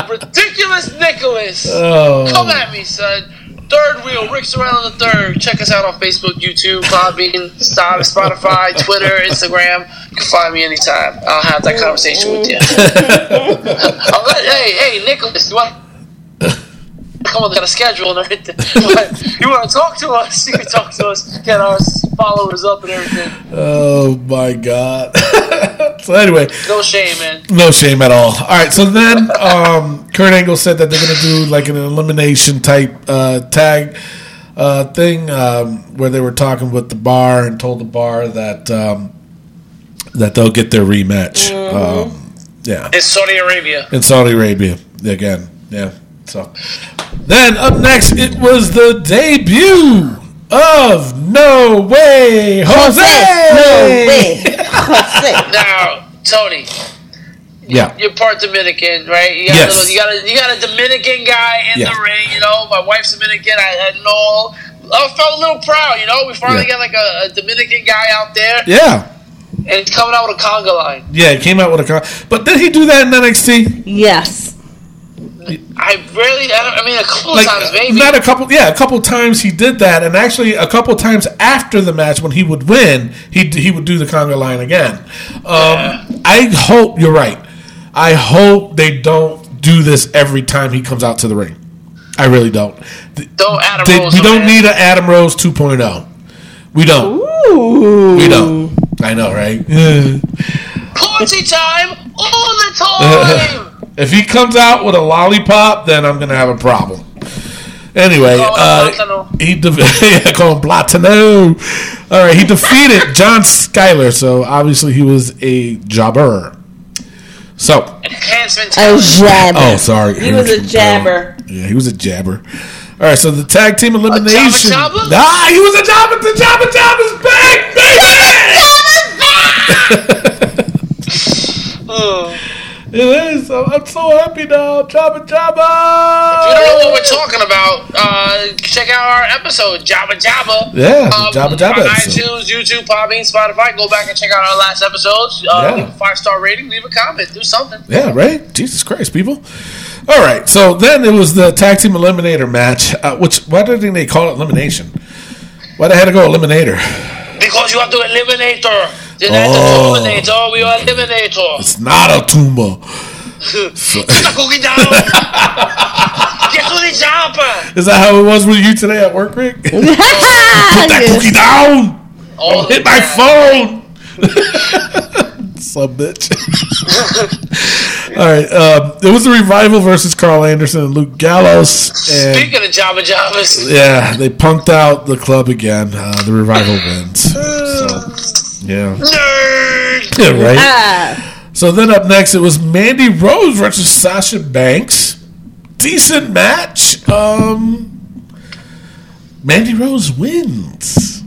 ridiculous Nicholas. Oh, Come at me, son. Third wheel, Rick Sorrell the third. Check us out on Facebook, YouTube, Podbean, Stop, Spotify, Twitter, Instagram. You can find me anytime. I'll have that conversation with you. I'll let, hey, hey, Nicholas, you want come on, they got a schedule and everything. But you want to talk to us? You can talk to us. Get our followers up and everything. Oh my god. so anyway, No shame, man. no shame at all. All right, so then um, Kurt Angle said that they're gonna do like an elimination type uh, tag uh, thing um, where they were talking with the bar and told the bar that um, that they'll get their rematch. Um, yeah, It's Saudi Arabia. in Saudi Arabia again. Yeah. So then up next, it was the debut of No Way Jose. No way. Jose. Now, Tony, Yeah. you're part Dominican, right? You got, Yes. a little, you got a you got a Dominican guy in Yeah. the ring. You know, my wife's Dominican. I, I know. I felt a little proud. You know, we finally Yeah. got like a, a Dominican guy out there, Yeah. and he's coming out with a conga line. Yeah, he came out with a conga. But did he do that in NXT? Yes. I rarely. I, don't, I mean, a couple Like, of times maybe. not a couple. Yeah, a couple times he did that, and actually a couple times after the match when he would win, he he would do the conga line again. Um, I hope you're right. I hope they don't do this every time he comes out to the ring. I really don't. Don't Adam they- Rose. we don't that. need an Adam Rose 2.0. We don't. We don't. I know, right? Yeah. party time all the time. If he comes out with a lollipop, then I'm gonna have a problem. Anyway, uh, he de- yeah, call him Platano. All right, he defeated John Skyler, so obviously he was a jobber. So, Enhancement A jabber. oh, sorry, He was a jabber. Yeah, he was a jabber. All right, so the tag team elimination. jabber? Ah, he was a jabber. The jabber jabber's back, baby. Ugh. It is. I'm, I'm so happy now. Jabba jabba. If you don't know what we're talking about, uh, check out our episode, Jabba Jabba. Yeah, Um, Jabba Jabba On iTunes, YouTube, Podbean, Spotify. Go back and check out our last episodes. Uh, Yeah. Leave a five star rating, leave a comment, do something. Yeah, right? Jesus Christ, people. All right, so then it was the tag team eliminator match, uh, which, why didn't they call it elimination? Why they had to go eliminator? Because you have to eliminate her. Then oh. Oh. to eliminate her, we are eliminate her. It's not a tumor. Put the cookie down. Get to the jumper. Is that how it was with you today at work, Rick? Put that cookie down! Oh, Hit my phone! Some bitch. All right, um, it was the revival versus Karl Anderson and Luke Gallows. And Speaking of Jabba Jabbas, yeah, they punked out the club again. Uh, the revival wins. So, yeah. nerd. Yeah, right? Ah. So then up next, it was Mandy Rose versus Sasha Banks. Decent match. Um, Mandy Rose wins.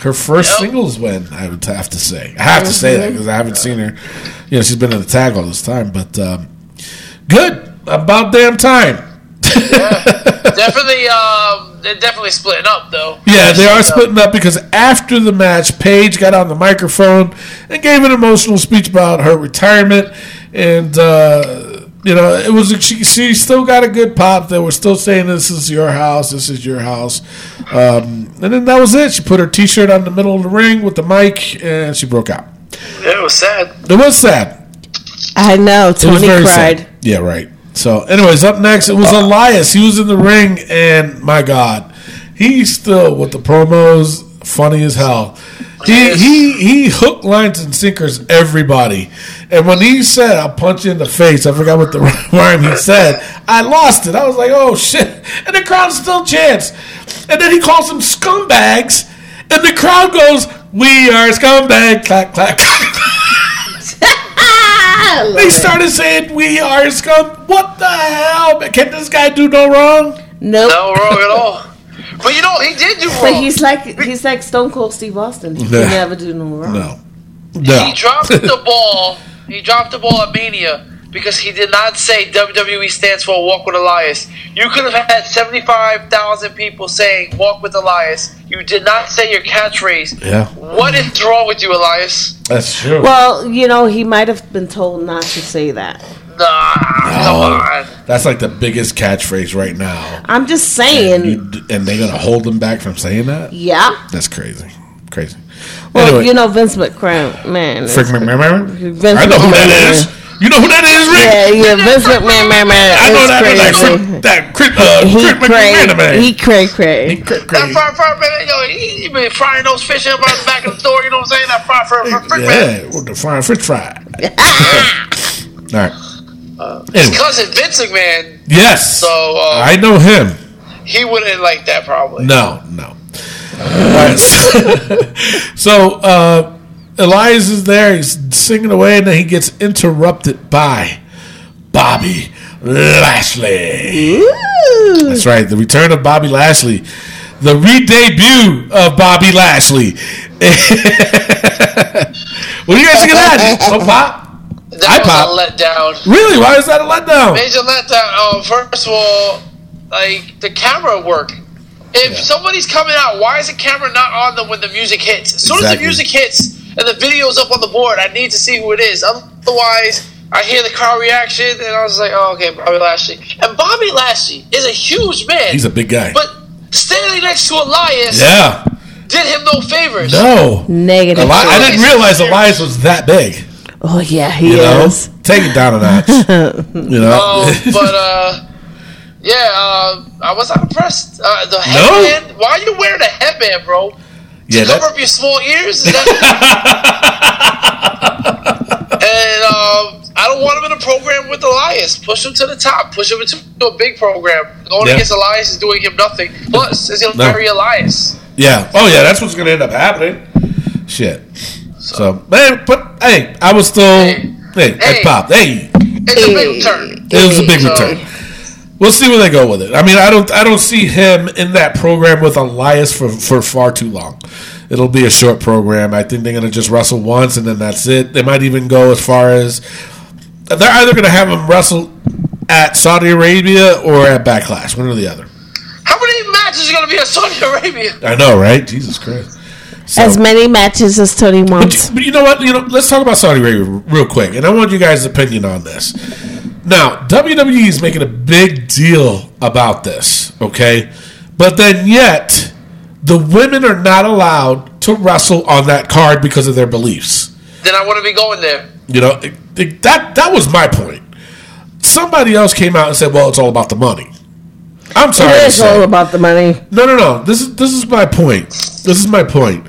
Her first Yep. singles win, I would have to say. I have to say that because I haven't seen her. You know, she's been in the tag all this time, but um, good. About damn time. definitely, um, they're definitely splitting up though. Yeah, they are splitting up because after the match, Paige got on the microphone and gave an emotional speech about her retirement, and uh, you know it was she, she still got a good pop. They were still saying this is your house, this is your house, um, and then that was it. She put her T-shirt on the middle of the ring with the mic, and she broke out. It was sad. It was sad. I know. Tony cried. sad. Yeah, right. So, anyways, up next it was Elias. He was in the ring, and my God, he's still with the promos, funny as hell. He he he hook lines and sinkers everybody, and when he said "I'll punch you in the face," I forgot what the rhyme he said. I lost it. I was like, "Oh shit!" And the crowd still chants, and then he calls them scumbags, and the crowd goes, "We are scumbag!" Clack clack. I love They it. started saying we are scum. What the hell? Can this guy do no wrong? Nope. No wrong at all. But you know, he did do But wrong. he's like he's like Stone Cold Steve Austin. He Yeah. can never do no wrong. No. No. He dropped the ball. He dropped the ball at Mania because he did not say WWE stands for Walk with Elias. You could have had 75,000 people saying Walk with Elias. You did not say your catchphrase. Yeah. What is wrong with you, Elias? That's true. Well, you know, he might have been told not to say that. Nah, come on. That's like the biggest catchphrase right now. I'm just And, saying. you, and they're gonna hold them back from saying that. yeah. That's crazy, crazy. Well, Anyway, you know Vince McMahon, man. Frick McMahon. Vince I know who that McMahon. is. You know who that is, Rick? Yeah, yeah, Vince McMahon, man, man. I know is that. That crazy. Frick, that Frick, uh, he Frick cray, man. he cray cray. Crick, That crick. fry, fry, man, yo, he, he been frying those fish up out the back of the store. You know what I'm saying? That fry, fry, fry, fry, man. Yeah, with the frying French fry. All right. His Anyway, cousin Vince McMahon, yes, So, uh, I know him. he wouldn't like that probably. No, no. All right, so, so, uh, Elias is there. He's singing away, and then he gets interrupted by Bobby Lashley. That's right. The return of Bobby Lashley. The re-debut of Bobby Lashley. what do you guys think of that? No pop? That I was pop. a letdown. Really? Why is that a letdown? Major letdown. Um, first of all, like the camera work. If somebody's coming out, why is the camera not on them when the music hits? As soon as the music hits and the video's up on the board, I need to see who it is. Otherwise, I hear the crowd reaction and I was like, oh, okay, Bobby Lashley. And Bobby Lashley is a huge man. He's a big guy. But standing next to Elias Yeah. did him no favors. No. Negative. Eli- I didn't realize Elias was that big. Oh yeah, he You know, is. take it down a notch. you know, Um, but uh, yeah, uh, I was not impressed. Uh, the No? headband. Why are you wearing a headband, bro? Yeah, to cover that, up your small ears. Is that- and um, I don't want him in a program with Elias. Push him to the top. Push him into a big program. Going Yeah. against Elias is doing him nothing. Plus, is he'll No. marry Elias. yeah. Oh yeah, that's what's gonna end up happening. Shit. So, man, but hey, I was still hey, hey, Hey. pop. Hey, It's a big turn. it was a big So- return. We'll see where they go with it. I mean, I don't, I don't see him in that program with Elias for for far too long. It'll be a short program. I think they're gonna just wrestle once and then that's it. They might even go as far as they're either gonna have him wrestle at Saudi Arabia or at Backlash, one or the other. How many matches are going to be at Saudi Arabia? I know, right? Jesus Christ. So- As many matches as Tony But wants. you, but you know what? You know, let's talk about Saudi Arabia real quick, and I want you guys' opinion on this. Now, WWE is making a big deal about this, okay? But then yet, the women are not allowed to wrestle on that card because of their beliefs. Then I wouldn't be going there. You know, it- it- that that was my point. Somebody else came out and said, "Well, it's all about the money." I'm sorry. It to is say. all about the money. No, no, no. This is this is my point. This is my point.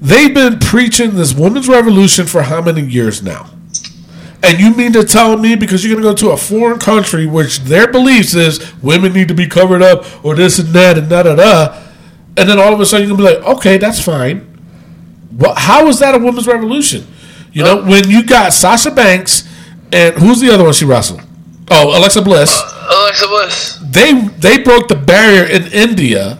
They've been preaching this women's revolution for how many years now? And you mean to tell me because you're going to go to a foreign country which their beliefs is women need to be covered up or this and that and da da da, and then all of a sudden you're going to be like, okay, that's fine. What? How is that a women's revolution? You know, uh, when you got Sasha Banks and who's the other one she wrestled? Oh, Alexa Bliss uh, Alexa Bliss. they they broke the barrier in India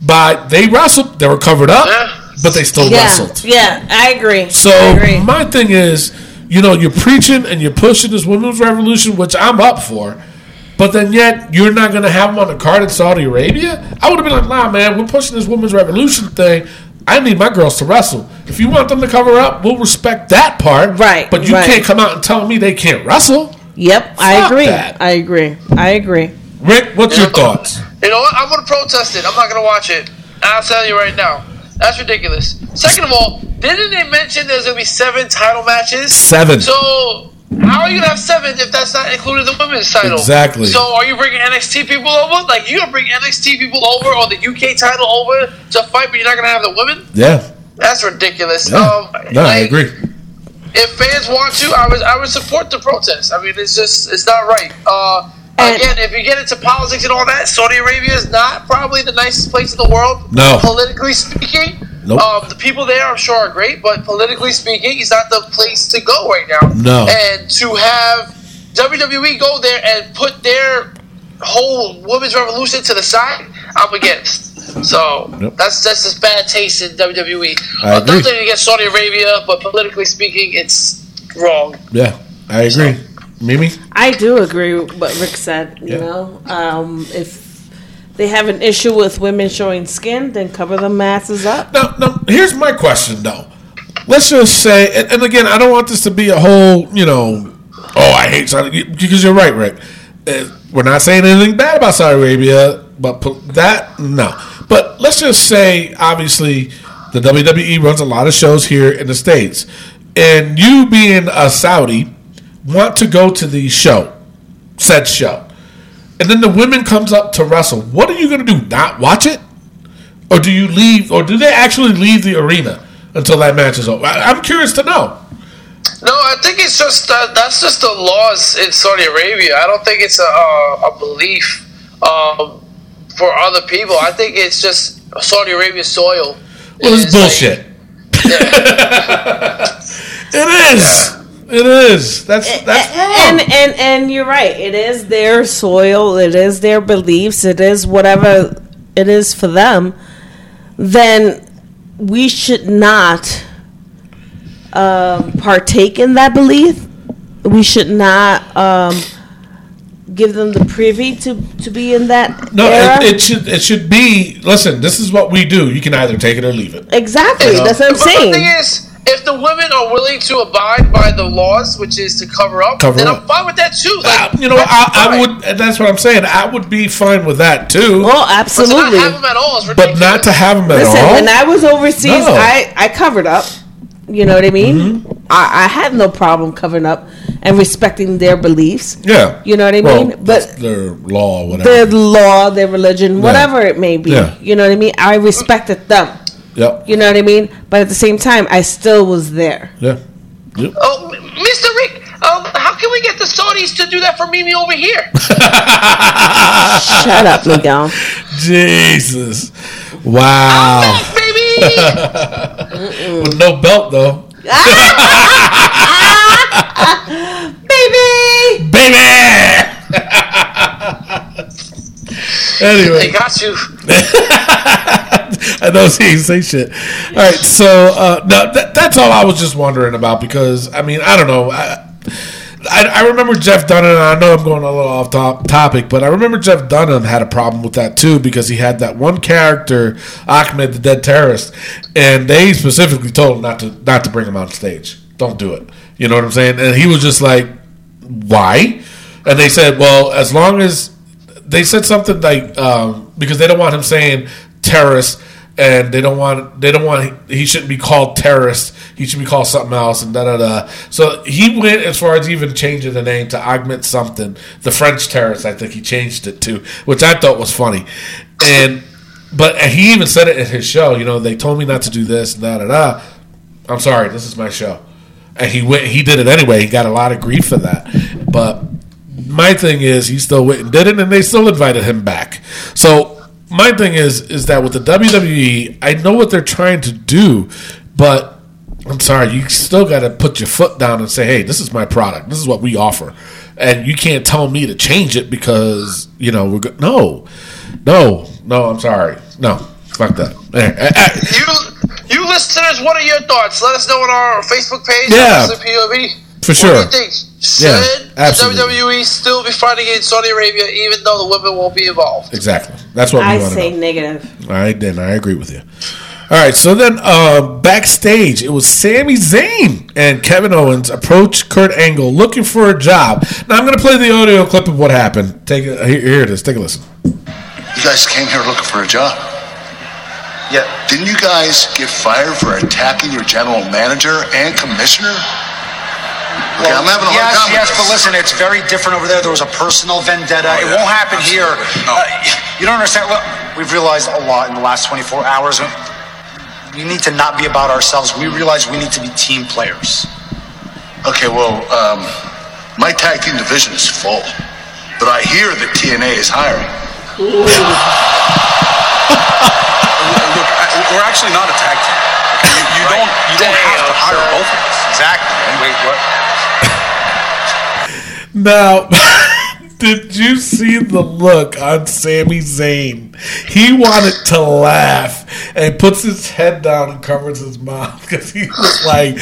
by they wrestled they were covered up Yeah. but they still Yeah, wrestled. yeah, I agree. So I agree. my thing is, you know, you're preaching and you're pushing this women's revolution, which I'm up for, but then yet you're not going to have them on the card in Saudi Arabia. I would have been like, nah, man, we're pushing this women's revolution thing. I need my girls to wrestle. If you want them to cover up, we'll respect that part. Right, But you right. can't come out and tell me they can't wrestle. Yep, I agree. that. I agree. I agree. Rick, what's your thoughts? You know what? I'm going to protest it. I'm not going to watch it. I'll tell you right now. That's ridiculous. Second of all, didn't they mention there's going to be seven title matches? Seven. So, how are you going to have seven if that's not including the women's title? Exactly. So, are you bringing NXT people over? Like, you're going to bring NXT people over or the UK title over to fight, but you're not going to have the women? Yeah. That's ridiculous. Yeah. Um, no, I agree. if fans want to, I would I would support the protest. I mean, it's just it's not right. Uh, And- again, if you get into politics and all that, Saudi Arabia is not probably the nicest place in the world. No. politically speaking. Nope. Um, the people there, I'm sure, are great, but politically speaking, it's not the place to go right now. No. And to have WWE go there and put their whole women's revolution to the side, I'm against. So Yep. that's that's just bad taste in WWE. I Uh, agree. Nothing against Saudi Arabia, but politically speaking, it's wrong. Yeah, I agree. Mimi? I do agree with what Rick said. You Yeah. know, um, if they have an issue with women showing skin, then cover the masses up. Now, now, here's my question, though. Let's just say, and, and again, I don't want this to be a whole, you know, oh, I hate Saudi, because you're right, Rick. Uh, we're not saying anything bad about Saudi Arabia, but that no. But let's just say, obviously, the WWE runs a lot of shows here in the states, and you being a Saudi want to go to the show, said show, and then the women comes up to wrestle. What are you going to do? Not watch it, or do you leave, or do they actually leave the arena until that match is over? I, I'm curious to know. No, I think it's just that that's just the laws in Saudi Arabia. I don't think it's a, a, a belief um, for other people. I think it's just Saudi Arabia soil. Well, it's is like- bullshit. yeah. It is. It is. That's that's and wrong. and and you're right. It is their soil. It is their beliefs. It is whatever it is for them. Then we should not um, partake in that belief. We should not um, give them the privy to to be in that No, era. it, it should it should be. Listen, this is what we do. You can either take it or leave it. exactly. You know? That's what I'm But the thing saying. is, if the women are willing to abide by the laws, which is to cover up, Cover then up. I'm fine with that too. Uh, Like, you know, I, I would. and That's what I'm saying. I would be fine with that too. Well, But to not absolutely. have them at all is but not to have them at Listen, all. when I was overseas, No. Mm-hmm. I, I covered up. You know what I mean? I, I had no problem covering up and respecting their beliefs. yeah, You know what I Well, mean? But their law, whatever. their law, their religion, whatever it may be. Yeah. You know what I mean? I respected them. Yep. You know what I mean? But at the same time, I still was there. Yeah. Yep. Oh, Mr. Rick, um, how can we get the Saudis to do that for Mimi over here? Shut up, Miguel. Jesus. Wow. Baby! With no belt though. Baby! Baby. Anyway. they got you. I know he say shit. All right, so uh, no, that, that's all I was just wondering about because I mean I don't know. I, I, I remember Jeff Dunham. and I know I'm going a little off top, topic, but I remember Jeff Dunham had a problem with that too because he had that one character, Achmed, the dead terrorist, and they specifically told him not to not to bring him on stage. Don't do it. You know what I'm saying? And he was just like, "Why?" And they said, "Well, as long as they said something like um, because they don't want him saying terrorist." and they don't want they don't want he shouldn't be called terrorist. He should be called something else and da da da. So he went as far as even changing the name to augment something, the French terrorist. I think he changed it to, which I thought was funny. And but and he even said it in his show. You know, they told me not to do this da da da. I'm sorry, this is my show, and he went. He did it anyway. He got a lot of grief for that, but. My thing is, he still went and did it, and they still invited him back. So my thing is is that with the WWE, I know what they're trying to do, but I'm sorry, you still got to put your foot down and say, "Hey, this is my product. This is what we offer," and you can't tell me to change it because you know we're go- no, no, no. I'm sorry, no, fuck that. You, you listeners, what are your thoughts? Let us know on our Facebook page. Yeah. POV. For sure. What do you think? Should absolutely. WWE still be fighting in Saudi Arabia even though the women won't be involved? Exactly. That's what we I want to say know. negative. All right, then I agree with you. All right, so then uh, backstage, it was Sami Zayn and Kevin Owens approach Kurt Angle looking for a job. Now I'm going to play the audio clip of what happened. Take it. Here, here it is. Take a listen. You guys came here looking for a job. Yeah. Didn't you guys get fired for attacking your general manager and commissioner? Okay, I'm having a hard yes, time with yes, but listen, it's very different over there. There was a personal vendetta. it yeah, won't happen here. No. Uh, you don't understand. Look, we've realized a lot in the last 24 hours. We need to not be about ourselves. We realize we need to be team players. Okay, well, um, my tag team division is full, but I hear that TNA is hiring. Look, we're actually not a tag team. You, you don't you don't have to hire both of us. Exactly. Wait, what? Now, did you see the look on Sami Zayn? He wanted to laugh and puts his head down and covers his mouth because he was like,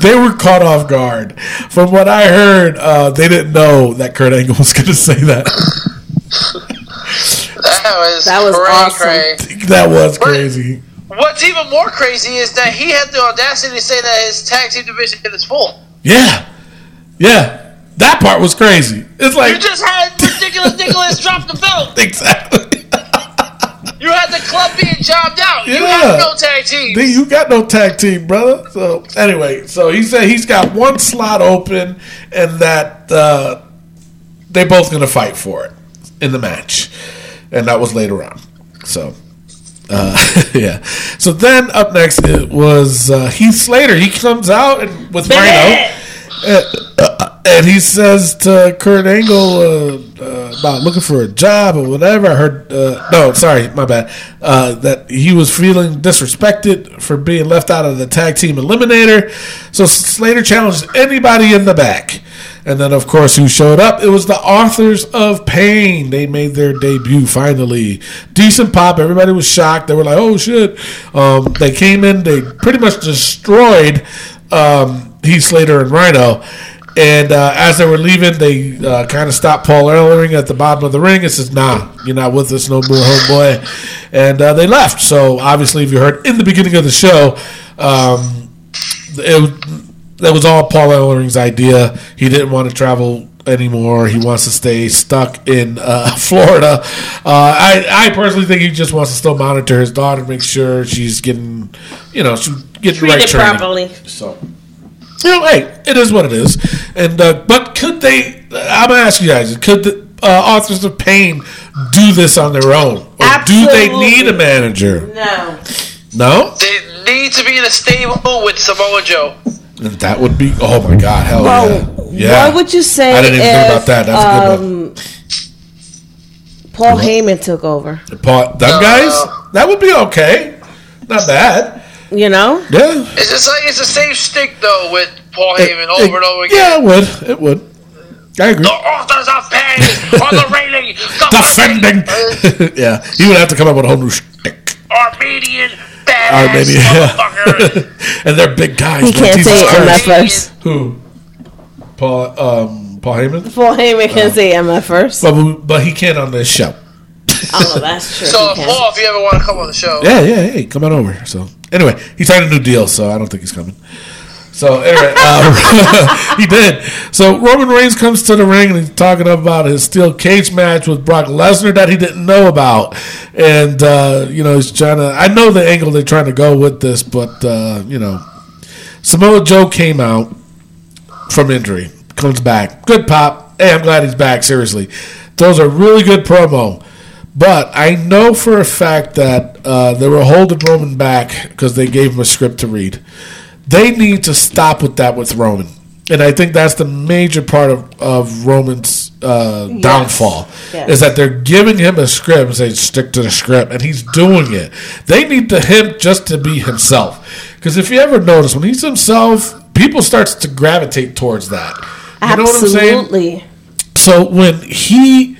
they were caught off guard. From what I heard, uh, they didn't know that Kurt Angle was going to say that. That was, That was cray, awesome. cray. that was crazy. What's even more crazy is that he had the audacity to say that his tag team division is full. Yeah, yeah, that part was crazy. It's like You just had Ridiculous Nicholas dropped the belt. Exactly. You had the club being jobbed out. You Yeah. had no tag team. You got no tag team, brother. So anyway, so he said he's got one slot open, and that uh, they both going to fight for it in the match, and that was later on. So. Uh, yeah. So then up next it was uh, Heath Slater. He comes out and with Rhino, and he says to Kurt Angle uh, uh, about looking for a job or whatever. I heard. Uh, no, sorry, my bad. Uh, that he was feeling disrespected for being left out of the tag team eliminator. So Slater challenged anybody in the back. And then, of course, who showed up? It was the authors of Pain. They made their debut finally. Decent pop. Everybody was shocked. They were like, "Oh shit!" Um, they came in. They pretty much destroyed um, Heath Slater and Rhino. And uh, as they were leaving, they uh, kind of stopped Paul Ellering at the bottom of the ring and says, "Nah, you're not with us no more, homeboy." And uh, they left. So obviously, if you heard in the beginning of the show, um, it that was all Paul Ellering's idea. He didn't want to travel anymore. He wants to stay stuck in uh, Florida. Uh, I I personally think he just wants to still monitor his daughter, make sure she's getting, you know, she's getting the right training. properly. So, you know, hey, it is what it is. And uh, but could they? I'm gonna ask you guys: Could the uh, authors of Pain do this on their own, or do they need a manager? No. No, They need to be in a stable with Samoa Joe. And that would be. Oh my God! Hell Well, yeah! Yeah. what would you say I didn't even think about that. That's a good one. um, Paul Heyman took over? Paul, them guys, that would be okay. Not bad. You know, Yeah. It's just like it's the same stick though with Paul Heyman It- over and over again. Yeah, it would. It would. I agree. The authors of pain on the railing, Defending. yeah, he would have to come up with a whole new shtick. Armenian Or badass maybe, yeah. and they're big guys. he can't Jesus say Christ. MF first. Who? Paul. Um. Paul Heyman. Paul Heyman can say MF first. But but he can't on this show. Oh, that's true. so. Paul, if you ever want to come on the show, Yeah, yeah. Hey, come on over. So anyway, he signed a new deal, so I don't think he's coming. So anyway, uh, he did. So Roman Reigns comes to the ring and he's talking about his steel cage match with Brock Lesnar that he didn't know about, and uh, you know he's trying to. I know the angle they're trying to go with this, but uh, you know, Samoa Joe came out from injury, comes back, good pop. Hey, I'm glad he's back. Seriously, those are really good promo. But I know for a fact that uh, they were holding Roman back because they gave him a script to read. They need to stop with that with Roman. And I think that's the major part of, of Roman's uh, downfall Yes. is that they're giving him a script and saying stick to the script, and he's doing it. They need to him just to be himself. Because if you ever notice, when he's himself, people starts to gravitate towards that. You know what I'm saying? Absolutely. So when he,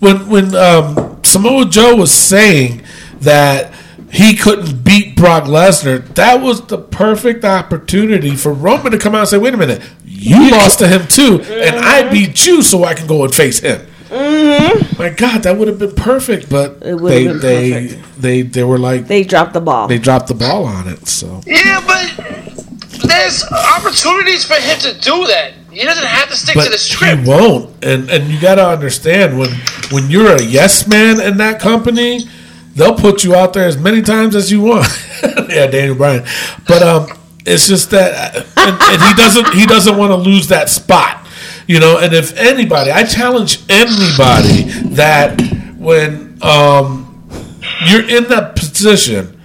when when um, Samoa Joe was saying that he couldn't beat Brock Lesnar, that was the perfect opportunity for Roman to come out and say, "Wait a minute, you lost to him too, and I mm-hmm. beat you, so I can go and face him." Mm-hmm. My God, that would have been perfect, but It they been they, perfect. they they were like They dropped the ball. they dropped the ball on it. So yeah, but there's opportunities for him to do that. He doesn't have to stick to the but script. he won't, and and you got to understand when when you're a yes man in that company, they'll put you out there as many times as you want. yeah, Daniel Bryan, but um, it's just that, and, and he doesn't he doesn't want to lose that spot, you know. And if anybody, I challenge anybody that when um you're in that position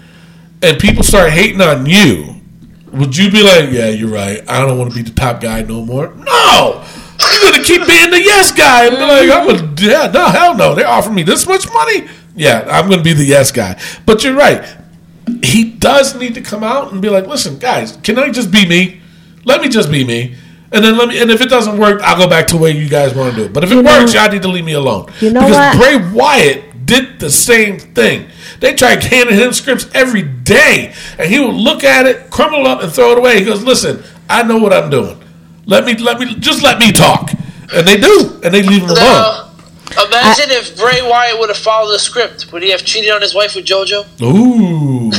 and people start hating on you. Would you be like, yeah, you're right. I don't want to be the top guy no more. No, gonna keep being the yes guy and be like, I'm a yeah, no, hell no. They offer me this much money. Yeah, I'm gonna be the yes guy. But you're right. He does need to come out and be like, listen, guys, can I just be me? Let me just be me. And then let me. And if it doesn't work, I'll go back to where you guys want to do it. But if it know- works, y'all need to leave me alone. You know because what? Bray Wyatt did the same thing. They tried handing him scripts every day, and he would look at it, crumble up, and throw it away. He goes, "Listen, I know what I'm doing. Let me, let me, just let me talk." And they do, and they leave him alone. Now, imagine if Bray Wyatt would have followed the script. Would he have cheated on his wife with JoJo? Ooh,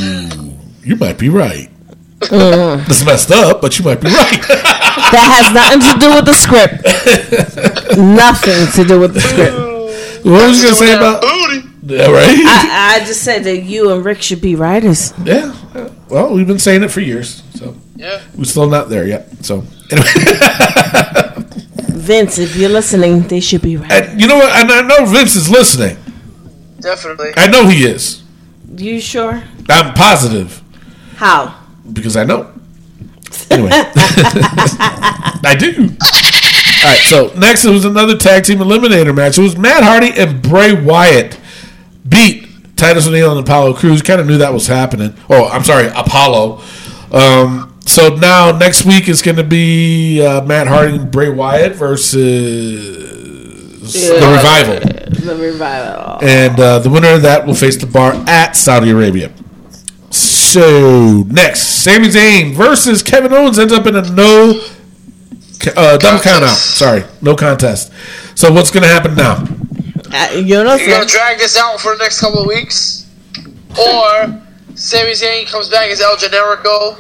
you might be right. Mm. It's messed up, but you might be right. That has nothing to do with the script. nothing to do with the script. What was you gonna say Doing about? that booty. Yeah, right. I, I just said that you and Rick should be writers. yeah. Well, we've been saying it for years, so Yeah. we're still not there yet. So anyway, Vince, if you're listening, they should be right. and you know what? And I know Vince is listening. Definitely. I know he is. You sure? I'm positive How? because I know. Anyway, I do. All right. So next, it was another tag team eliminator match. It was Matt Hardy and Bray Wyatt beat Titus O'Neil and Apollo Crews. Kind of knew that was happening. Oh, I'm sorry, Apollo. Um, so now next week is going to be uh, Matt Hardy and Bray Wyatt versus the Revival, The revival. and uh, the winner of that will face the bar at Saudi Arabia. So next, Sami Zayn versus Kevin Owens ends up in a no uh, double count out. Sorry, no contest. So what's going to happen now? Uh, you know, You gonna drag this out for the next couple of weeks, or Sami Zayn comes back as El Generico?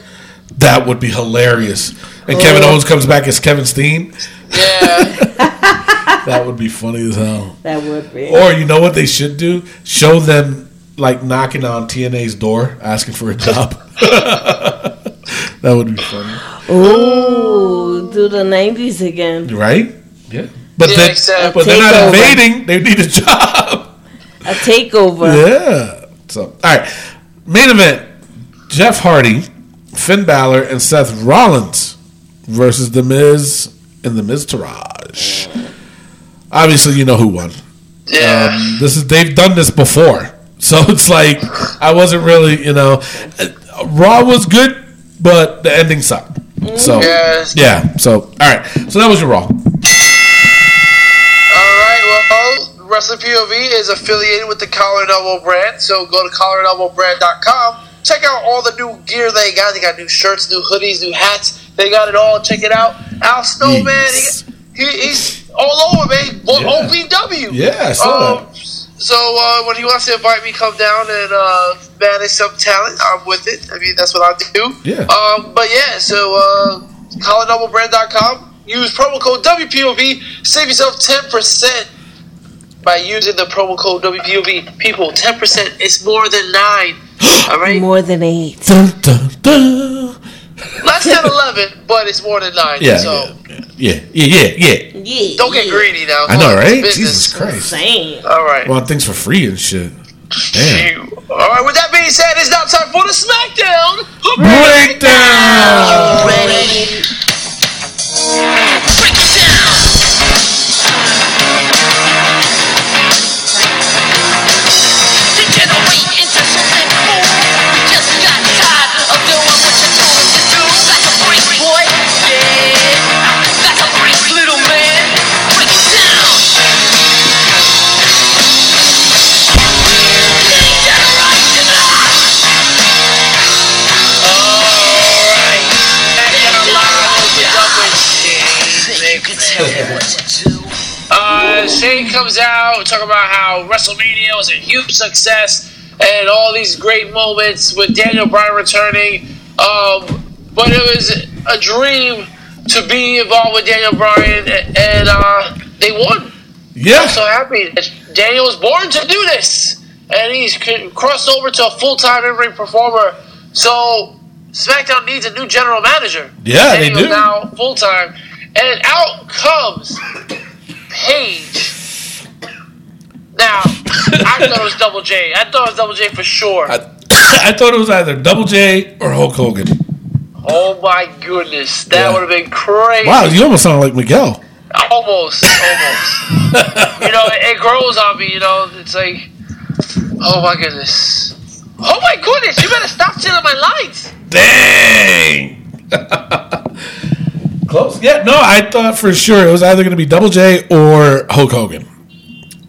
That would be hilarious. And Kevin Oh. Owens comes back as Kevin Steen. Yeah. That would be funny as hell. that would be. Or you know what they should do? Show them like knocking on TNA's door asking for a job. that would be funny, Ooh, do the '90s again. right? Yeah. But Yeah, then, except- but they're not invading. They need a job. A takeover. Yeah. So, all right. Main event: Jeff Hardy, Finn Balor, and Seth Rollins versus The Miz and The Miztourage. Obviously, you know who won. Yeah. Um, this is they've done this before, so it's like I wasn't really, you know, uh, Raw was good, but the ending sucked. So Yes. yeah. So all right. So that was your Raw. All right. Well, Wrestling POV is affiliated with the Collar and Elbow brand, so go to collarandelbowbrand.com. Check out all the new gear they got. They got new shirts, new hoodies, new hats. They got it all. Check it out. Al Snow, man, Yes. he, he, he's all over, man. Yeah. OVW. Yeah, I saw Um, So uh, when he wants to invite me, come down and uh, manage some talent. I'm with it. I mean, that's what I do. Yeah. Um, but yeah, so uh, collarandelbowbrand.com. Use promo code WPOV. Save yourself ten percent by using the promo code WPOV. People, ten percent is more than nine. All right, More than eight. Dun, dun, dun. less than eleven, but it's more than nine. Yeah, so yeah, yeah, yeah, yeah. Yeah. don't get greedy now. I know, Come on, it's right? Jesus Christ. Same. All right. Well, things for free and shit. Damn. All right. With that being said, it's now time for the SmackDown Breakdown. Success and all these great moments with Daniel Bryan returning. Um, but it was a dream to be involved with Daniel Bryan, and, and uh, they won. Yeah. I'm so happy. Daniel was born to do this, and he's crossed over to a full-time in-ring performer. So SmackDown needs a new general manager. Yeah, they do. now full-time, and out comes Paige. Now, I thought it was Double J. I thought it was Double J for sure. I, I thought it was either Double J or Hulk Hogan. oh my goodness, that Yeah. would have been crazy. Wow, you almost sound like Miguel. Almost, almost. you know, it, it grows on me. You know, it's like, oh my goodness. Oh my goodness! You better stop stealing my lights. Dang. Close. Yeah, no, I thought for sure it was either going to be Double J or Hulk Hogan.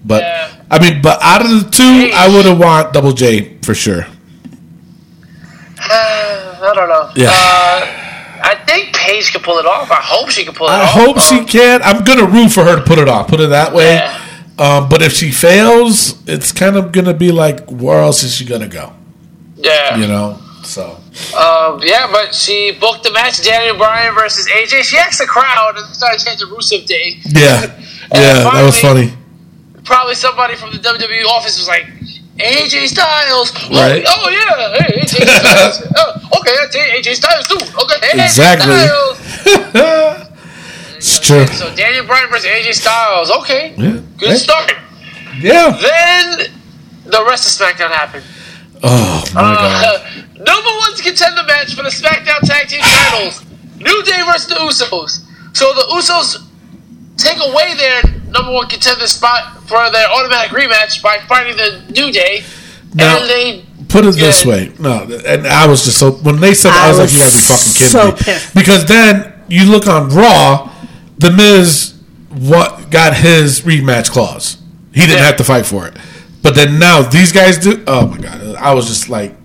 But Yeah. I mean, but out of the two, I would have want Double J for sure. I don't know. Yeah. Uh, I think Paige can pull it off. I hope she can pull it I off. I hope she Um, can. I'm gonna root for her to put it off. Put it that way. Yeah. Um, but if she fails, it's kind of gonna be like, where else is she gonna go? Yeah. You know. So Um, yeah, but she booked the match Daniel Bryan versus AJ. She asked the crowd and started chanting Rusev Day. yeah, yeah, that was funny. Probably somebody from the WWE office was like, AJ Styles. Oh, Right. Oh, yeah. Hey, AJ Styles. oh, okay, that's AJ Styles too. Okay, hey, Exactly. Styles. It's true. So Daniel Bryan versus AJ Styles. Okay. Yeah. Good Hey. start. Yeah. Then the rest of SmackDown happened. Oh my god. Uh, number one contender match for the SmackDown Tag Team titles. New Day versus the Usos. So the Usos take away their number one contender spot for their automatic rematch by fighting the New Day. Now- and they Put it this way, no, and I was just so when they said that, I I was, like, "You gotta be fucking kidding so me!" pissed. Because then you look on Raw, the Miz what got his rematch clause. He didn't Yeah. have to fight for it, but then now these guys do. Oh my god, I was just like,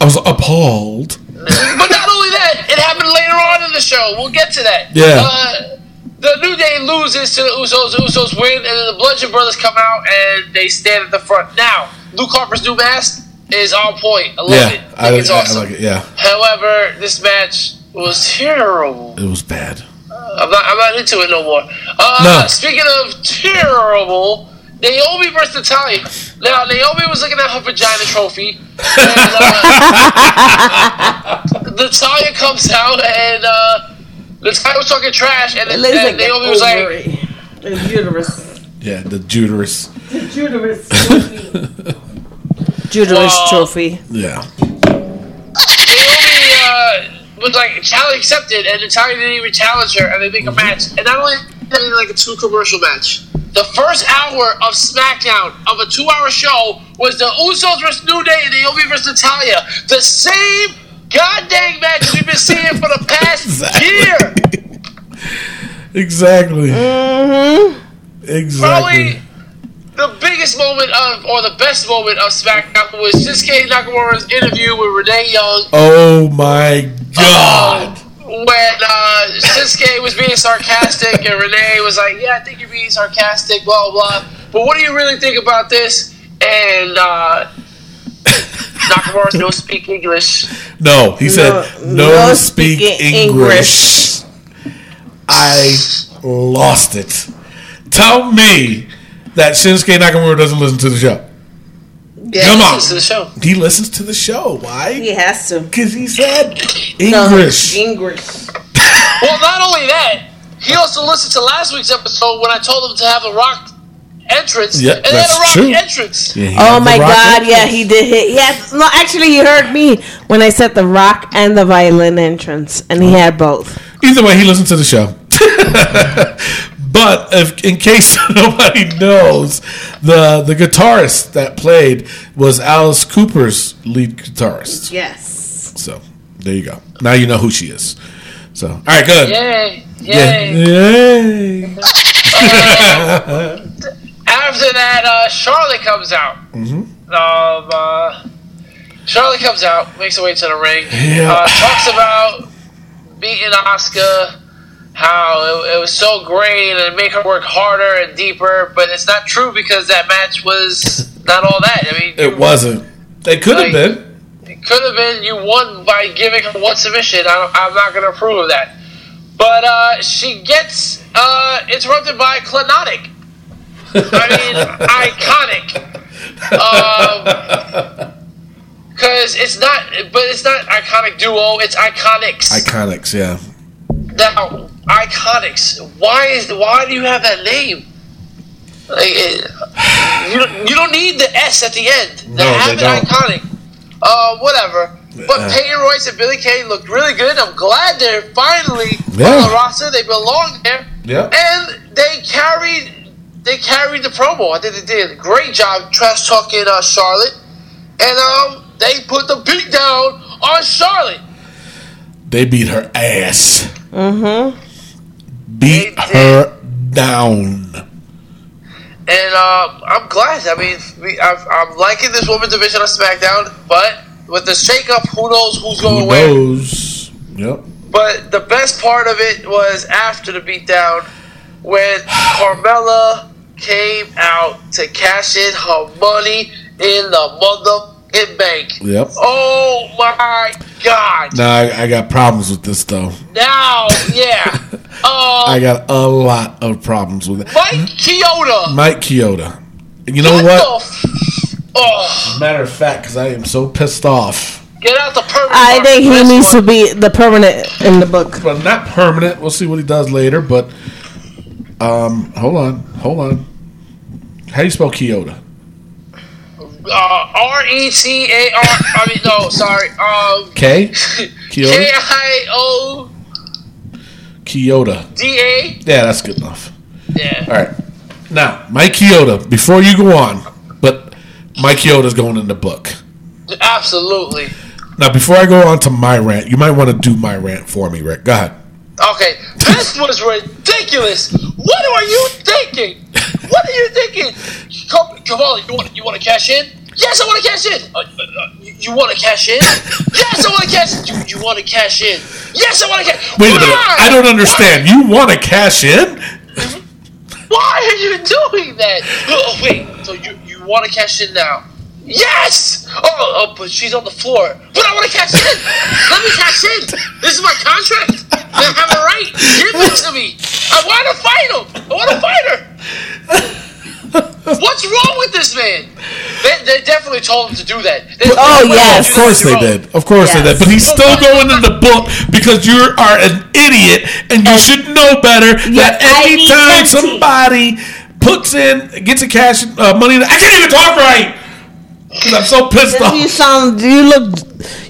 I was appalled. But not only that, it happened later on in the show. We'll get to that. Yeah. Uh, the New Day loses to the Usos. The Usos win, and then the Bludgeon Brothers come out and they stand at the front. Now, Luke Harper's new mask is on point. I love yeah, it. I I, think it's I- I awesome. like it. Yeah, However, this match was terrible. it was bad. I'm not. I'm not into it no more. Uh, No. Speaking of terrible, Naomi versus Natalya. Now Naomi was looking at her vagina trophy. And, uh, Natalya comes out and uh, Natalya was talking trash, and, then looks and like Naomi an was like, ovary. It's uterus. Yeah, the Judas. Uterus Uterus Well- trophy. Yeah, Naomi uh, was like challenge accepted, and Natalya didn't even challenge her, and they make a match. And not only that, they like a two commercial match. The first hour of SmackDown of a two-hour show was the Usos versus New Day and Naomi versus Natalya. The same goddamn match we've been seeing for the past Exactly. year. exactly. Exactly. Probably the biggest moment of, or the best moment of SmackDown was Shinsuke Nakamura's interview with Renee Young. Oh my god. when uh, Shinsuke was being sarcastic and Renee was like, "Yeah, I think you're being sarcastic, blah blah." blah. But what do you really think about this? And uh, Nakamura don't speak English. No, he said no, no speak speaking English. I lost it. Tell me that Shinsuke Nakamura doesn't listen to the show. Yeah. Come on. Listen to the show. He listens to the show. Why? He has to. Because he said No, English. English. Well, not only that, he also listened to last week's episode when I told him to have a Rock entrance, Yeah, and they had a Rock true. entrance. Yeah, Oh my god, entrance. yeah, he did hit. Yes, no, actually, you heard me when I said the rock and the violin entrance, and he had both. Either way, he listened to the show. but if, in case nobody knows, the the guitarist that played was Alice Cooper's lead guitarist. Yes. So there you go. Now you know who she is. So all right, good. Yay! Yeah. Yay! Yay. After that, uh, Charlotte comes out. Mm-hmm. Um, uh, Charlotte comes out, makes her way to the ring. Yeah. Uh, talks about beating Asuka, how it, it was so great and make her work harder and deeper. But it's not true because that match was not all that. I mean, It wasn't. It could have Like- been. it could have been you won by giving her one submission. I, I'm not going to approve of that. But uh, she gets uh, interrupted by Clonotic. I mean, iconic. Because it's not, but it's not iconic duo. It's iconics. Iconics, yeah. now, iconics. Why is why do you have that name? Like, it, you don't, you don't need the S at the end. They No, have they it iconic. Uh, whatever. But Uh. Peyton Royce and Billie Kay looked really good. I'm glad they're finally Yeah. on the roster. They belong there. Yeah. And they carried they carried the promo. I think they did a great job trash talking uh, Charlotte. And um, they put the beat down on Charlotte. They beat her ass. Mm-hmm. Beat They did. her down. And uh, I'm glad. I mean, we, I've, I'm liking this women's division on SmackDown, but with the shakeup, who knows who's going Who where? knows? Yep. But the best part of it was after the beatdown when Carmella came out to cash in her money in the motherfucking bank. Yep. Oh my god! Now I, I got problems with this though. Now, yeah, Uh, I got a lot of problems with it. Mike Chioda. Mike Chioda. You know what? what? the f- oh, Matter of fact, because I am so pissed off. get out the permanent. I think he this needs to be the permanent in the book. But not permanent. We'll see what he does later. But um, hold on, hold on. How do you spell Chioda? Uh, R E T A R. I mean, no, sorry. Um, K. K Chioda. I O D A. Yeah, that's good enough. Yeah. All right. Now, Mike Chioda. Before you go on, but Mike Chioda's going in the book. Absolutely. Now, before I go on to my rant, you might want to do my rant for me, Rick. Go ahead. Okay, this was ridiculous. What are you thinking? What are you thinking? Come, Kamala, you want you want to cash in? Yes, I want to cash in. Uh, uh, uh, you, you want to cash in? yes, I want to cash. You, you want to cash in? Yes, I want to cash. In! Wait a minute. I don't understand. You want to cash in? Why are you doing that? Oh, wait. So you you want to cash in now? Yes. Oh, oh, but she's on the floor. But I want to cash in. Let me cash in. This is my contract. I have a right. Give it to me. I want to fight him. I want to fight her. What's wrong with this man? They, they definitely told him to do that. They- Oh, they- yes. Of course they did. Of course they did. But he's still going in the book because you are an idiot and you should know better that I anytime somebody puts in, gets a cash uh, money, I can't even talk right because I'm so pissed off. You sound, you look,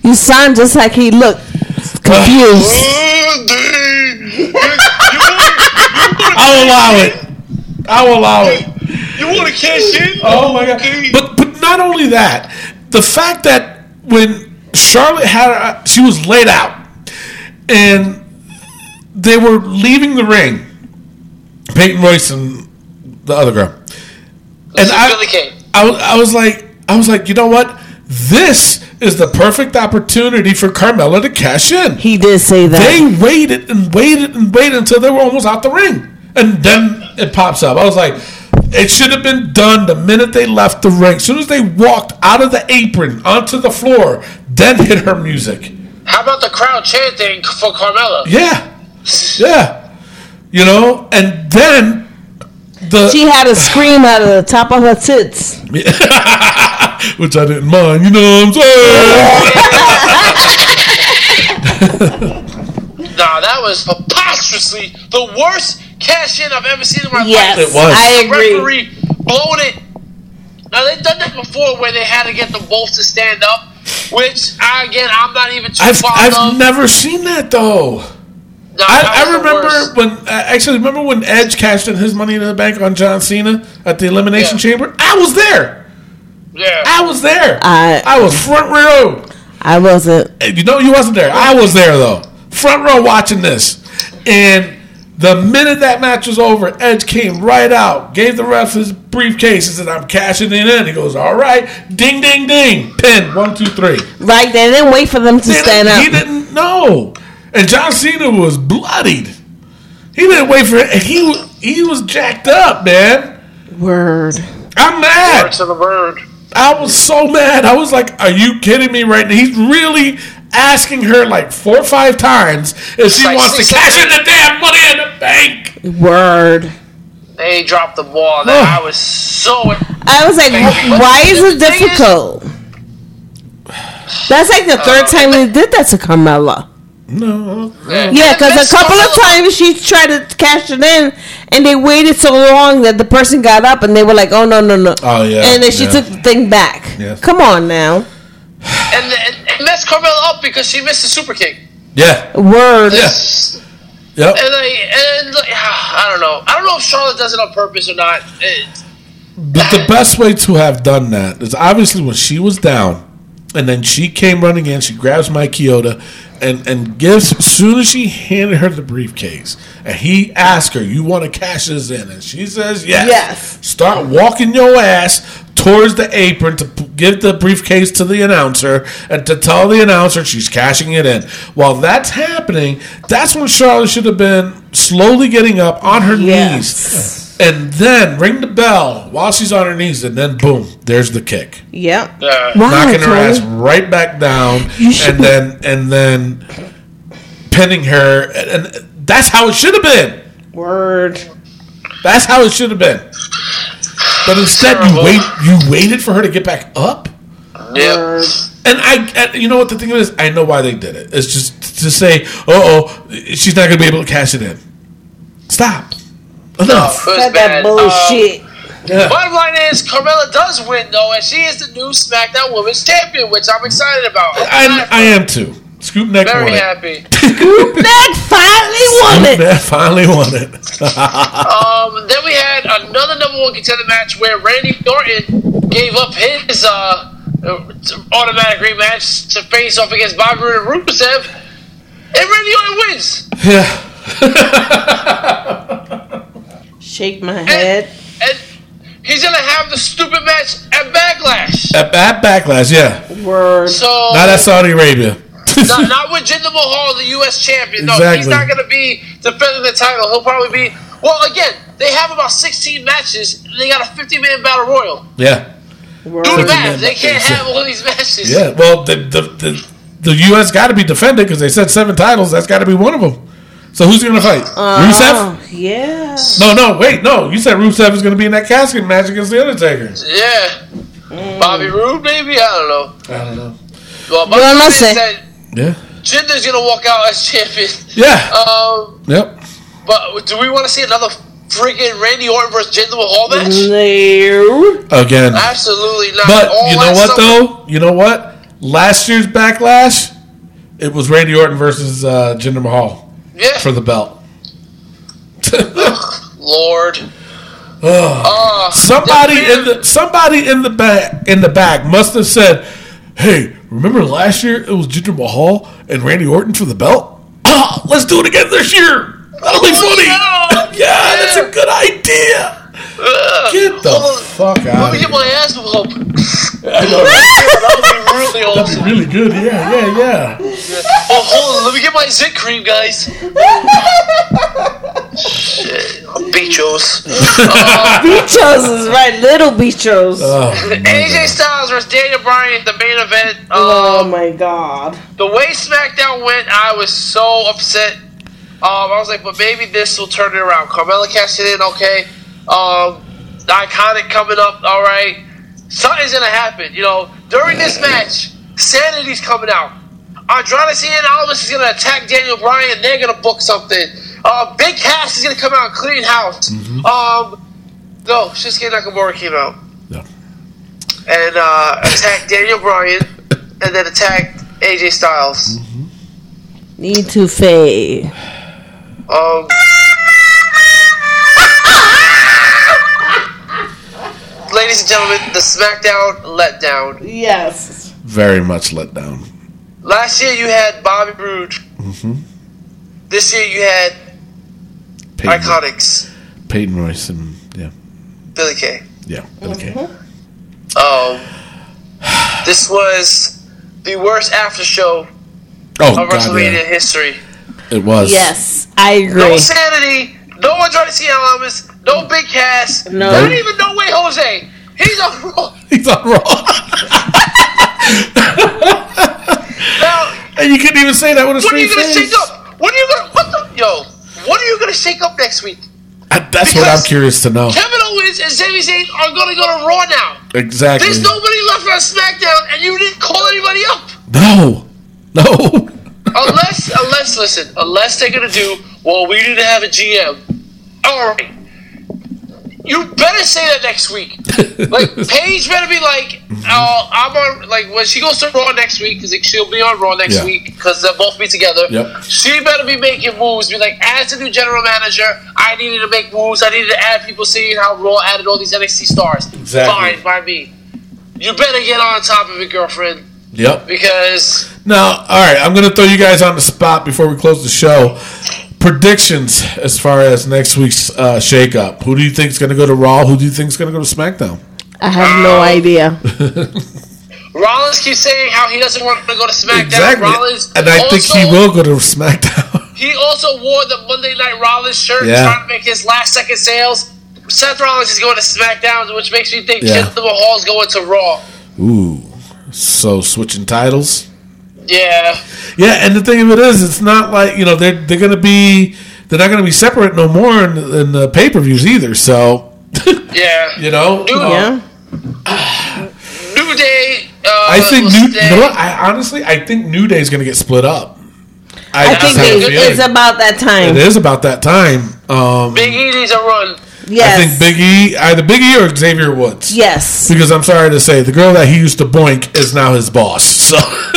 you sound just like he looked confused. Oh, I'll allow it. I'll allow it. You want to cash in? Oh my god! But but not only that, the fact that when Charlotte had her, she was laid out, and they were leaving the ring, Peyton Royce and the other girl, and I, Billie Kay. I I was like I was like you know what this is the perfect opportunity for Carmella to cash in. He did say that. They waited and waited and waited until they were almost out the ring. And then it pops up. I was like, it should have been done the minute they left the ring. As soon as they walked out of the apron onto the floor, then hit her music. How about the crowd chanting for Carmella? Yeah. Yeah. You know, and then the she had a scream out of the top of her tits. which I didn't mind, you know what I'm saying? Nah, that was preposterously the worst cash in I've ever seen in my Yes, life. It was. I The agree. referee blowing it. Now they've done that before, where they had to get them both to stand up, which I, again I'm not even too I've, fond I've of. never seen that though. Nah, that I, I remember when uh, actually remember when Edge cashed in his money in the bank on John Cena at the Elimination Yeah. Chamber. I was there. Yeah. I was there. I- I was front row. I wasn't. And You know you wasn't there. I was there though, front row watching this. And the minute that match was over, Edge came right out, gave the ref his briefcase, and said, "I'm cashing it in." He goes, "All right, ding, ding, ding, pin one, two, three." Right, they didn't wait for them to They stand up. He didn't know. And John Cena was bloodied. He didn't wait for it. He was he was jacked up, man. Word. I'm mad. Word to the bird. I was so mad. I was like, "Are you kidding me?" Right now, he's really asking her like four or five times if she Like wants to cash in the damn money in the bank. Word. They dropped the ball. That I was so. I was like, why is it The is- difficult? That's like the third uh, time they did that to Carmella. No, Yeah, because Miss a couple of times she tried to cash it in, and they waited so long that the person got up, and they were like, "Oh no, no, no!" Oh, yeah, and then she yeah. took the thing back. Yes. Come on now, And, and, and messed Carmella up because she missed the super kick. yeah, word. yeah, yep. And like, and like, I don't know. I don't know if Charlotte does it on purpose or not. It, But the best way to have done that is obviously when she was down, and then she came running in. She grabs Mike Chioda, and and gives. As soon as she handed her the briefcase, and he asked her, "You want to cash this in?" and she says, "Yes." Yes. Start walking your ass towards the apron to p- give the briefcase to the announcer and to tell the announcer she's cashing it in. While that's happening, that's when Charlotte should have been slowly getting up on her Yes. knees and then ring the bell while she's on her knees, and then boom, there's the kick, Yep. uh, Wow, knocking her ass right back down, and then and then pinning her. And, and That's how it should have been. Word. That's how it should have been. But instead, you wait. You waited for her to get back up. Yep. Word. And I, you know what the thing is, I know why they did it. It's just to say, "Uh oh, she's not going to be able to cash it in." Stop. Enough. It was bad. that bullshit. Yeah. Bottom line is, Carmella does win though, and she is the new SmackDown Women's Champion, which I'm excited about. I, I am too. Scoop neck very won it. happy. Neck finally won Scoop it. neck finally won it. Um, then we had another number one contender match where Randy Orton gave up his uh, automatic rematch to face off against Bobby Roode and Rusev, and Randy Orton wins. yeah. Shake my head. And he's gonna have the stupid match at Backlash. At, at backlash, yeah. Word. So Not at Saudi Arabia. not, not with Jinder Mahal, the U.S. champion. No, Exactly. he's not going to be defending the title. He'll probably be. Well, again, they have about 16 matches. and They got a 50 man battle royal. yeah. Word. Do the math. They can't have all these matches. Yeah. Well, the the the, the U.S. got to be defended because they said seven titles. That's got to be one of them. So who's going to fight? Rusev? Oh, yeah. No, no, wait, no. You said Rusev is going to be in that casket match against the Undertaker. Yeah. Bobby Roode, maybe? I don't know. I don't know. Well, Yo, Bobby no Roode sé. said Yeah. Jinder's going to walk out as champion. Yeah. Um, yep. but do we want to see another freaking Randy Orton versus Jinder Mahal match? Mm. No. Again. Absolutely not. But All you know what summer- though? You know what? Last year's backlash, it was Randy Orton versus uh, Jinder Mahal Yeah. for the belt. Lord. Uh, somebody the- in the somebody in the back in the back must have said, "Hey, remember last year it was Jinder Mahal and Randy Orton for the belt? Ah, let's do it again this year. That'll be Oh, funny. yeah. yeah, that's a good idea. Ugh. Get the on. fuck Let me get my ass pumped. I know, right? That would be really awesome. Really good. Yeah, yeah, yeah. Oh, hold on. Let me get my zit cream, guys. Shit. Bichos. Bichos is right. Little bichos. Oh, AJ Styles versus Daniel Bryan at the main event. oh Um, my god. the way SmackDown went, I was so upset. Um, I was like, but maybe this will turn it around. Carmella cashed it in, okay. Um, the iconic coming up, all right. Something's gonna happen, you know. During this match, Sanity's coming out. Andrade Cien Almas is gonna attack Daniel Bryan. They're gonna book something. Uh, Big Cass is gonna come out and clean house. Um, no, Shinsuke Nakamura came out No. and uh, attacked Daniel Bryan, and then attacked AJ Styles. Need to fade. Um, ladies and gentlemen, the SmackDown letdown. Yes. Very much let down. Last year you had Bobby Roode. Mm-hmm. This year you had Peyton, Iconics, Peyton Royce and yeah, Billie Kay. yeah. Okay. Um, this was the worst after show Oh of God, WrestleMania yeah. history. it was. Yes, I agree. No agree. sanity, no Andrade Cien Almas, no Big Cass, No. not even no way Jose. He's on Raw. He's on Raw. Now, and you couldn't even say that with a straight face. what are you gonna shake up? What are you gonna what the yo? What are you gonna shake up next week? Uh, That's what I'm curious to know. Kevin Owens and Sami Zayn are gonna go to Raw now. Exactly. There's nobody left on SmackDown, and you didn't call anybody up. No. No. Unless, unless, listen, unless they're gonna do, well, we need to have a GM. All right. You better say that next week. Like Paige better be like, uh, I'm on. Like when she goes to Raw next week, because she'll be on Raw next Yeah. week, because they'll both be together. Yep. She better be making moves. Be like, as the new general manager, I needed to make moves. I needed to add people. Seeing how Raw added all these NXT stars. Exactly. Fine by me. You better get on top of it, girlfriend, Yep. because Now, all right, I'm going to throw you guys on the spot before we close the show. Predictions as far as next week's uh, shakeup. Who do you think is going to go to Raw? Who do you think is going to go to SmackDown? I have no idea. Rollins keeps saying how he doesn't want to go to SmackDown. Exactly. Rollins And I think he will go to SmackDown. He also wore the Monday Night Rollins shirt, Yeah. trying to make his last second sales. Seth Rollins is going to SmackDown, which makes me think Yeah. Jinder Mahal's going to Raw. Ooh. So switching titles? Yeah, Yeah, and the thing of it is, it's not like, you know, they're, they're going to be they're not going to be separate no more in, in the pay per views either. So Yeah. you know, New, uh, Yeah. New Day. Uh, I think will New. You know what? I honestly, I think New Day is going to get split up. I just think have a they, feeling. it's about that time. it is about that time. Um, Big E needs a run. Yes. I think Big E, either Big E or Xavier Woods. Yes. Because I'm sorry to say, the girl that he used to boink is now his boss. So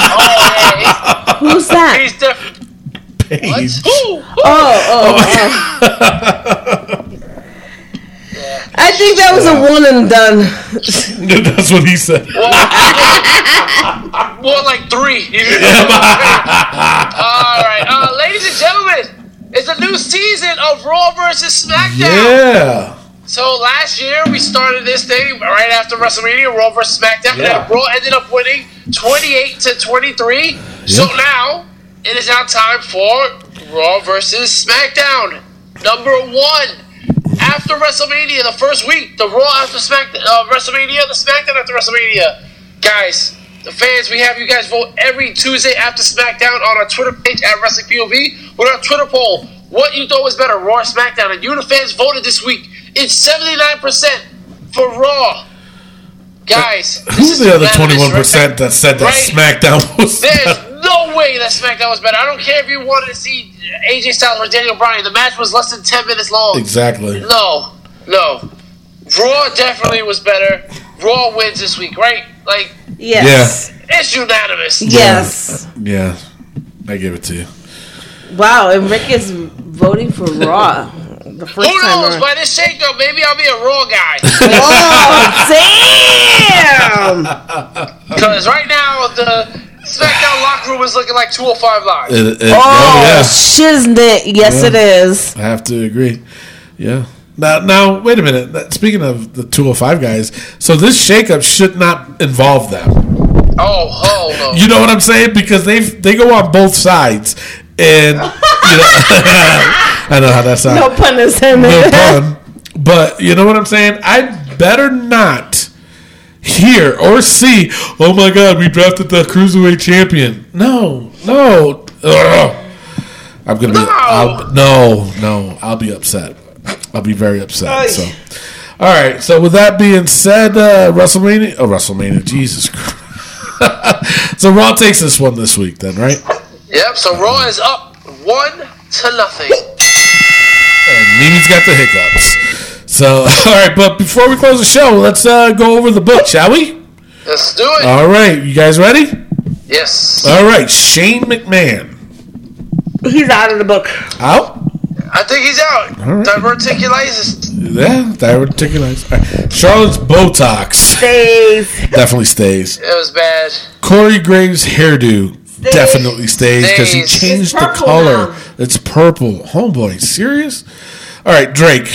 Oh, yeah. Who's that? He's definitely. Paige. Ooh, Oh, oh, oh. I think that was a one and done. That's what he said. More like three. All right, uh, ladies and gentlemen, it's a new season of Raw versus SmackDown. Yeah. So last year we started this thing right after WrestleMania, Raw versus SmackDown, Yeah. and Raw ended up winning 28 to 23. So now it is now time for Raw versus SmackDown. Number one. After WrestleMania, the first week, the Raw after Smack, uh, WrestleMania, the SmackDown after WrestleMania. Guys, the fans, we have you guys vote every Tuesday after SmackDown on our Twitter page at Wrestling POV with our Twitter poll. What you thought was better, Raw or SmackDown? And you, the fans, voted this week. It's 79% for Raw. Guys, this Who's is the other 21% right? that said that Right? SmackDown was There's no way that SmackDown was better. I don't care if you wanted to see AJ Styles or Daniel Bryan. The match was less than 10 minutes long. Exactly. No, no. Raw definitely was better. Raw wins this week, right? Like, Yes. it's unanimous. Yes. Yeah. I give it to you. Wow, and Rick is voting for Raw. The first Who time knows? around. By this shakeup, maybe I'll be a Raw guy. Oh, damn! Because right now, the SmackDown locker room is looking like 205 Live. It, it, Oh, oh, yeah. shiznit. Yes, it is. I have to agree. Yeah. Now, now, wait a minute. Speaking of the 205 guys, so this shakeup should not involve them. Oh, no. You know what I'm saying? Because they they go on both sides, and you know, I know how that sounds. No pun intended. no pun. But you know what I'm saying? I better not hear or see, oh my God, we drafted the cruiserweight champion. No, no. Ugh. I'm gonna be No. I'll, no, no. I'll be upset. I'll be very upset. So, all right. So with that being said, uh, WrestleMania. Oh, WrestleMania. Jesus Christ. so Raw takes this one this week, then, right? Yep, so Raw is up one to nothing. And Mimi's got the hiccups. So, all right, but before we close the show, let's uh, go over the book, shall we? Let's do it. All right, you guys ready? yes. All right, Shane McMahon He's out of the book. out. I think he's out. right. Diverticulitis. Yeah, diverticulitis. All right. Charlotte's Botox Stays. definitely stays. It was bad. Corey Graves' hairdo definitely stays because he changed the color. now. It's purple. Homeboy, serious? All right, Drake.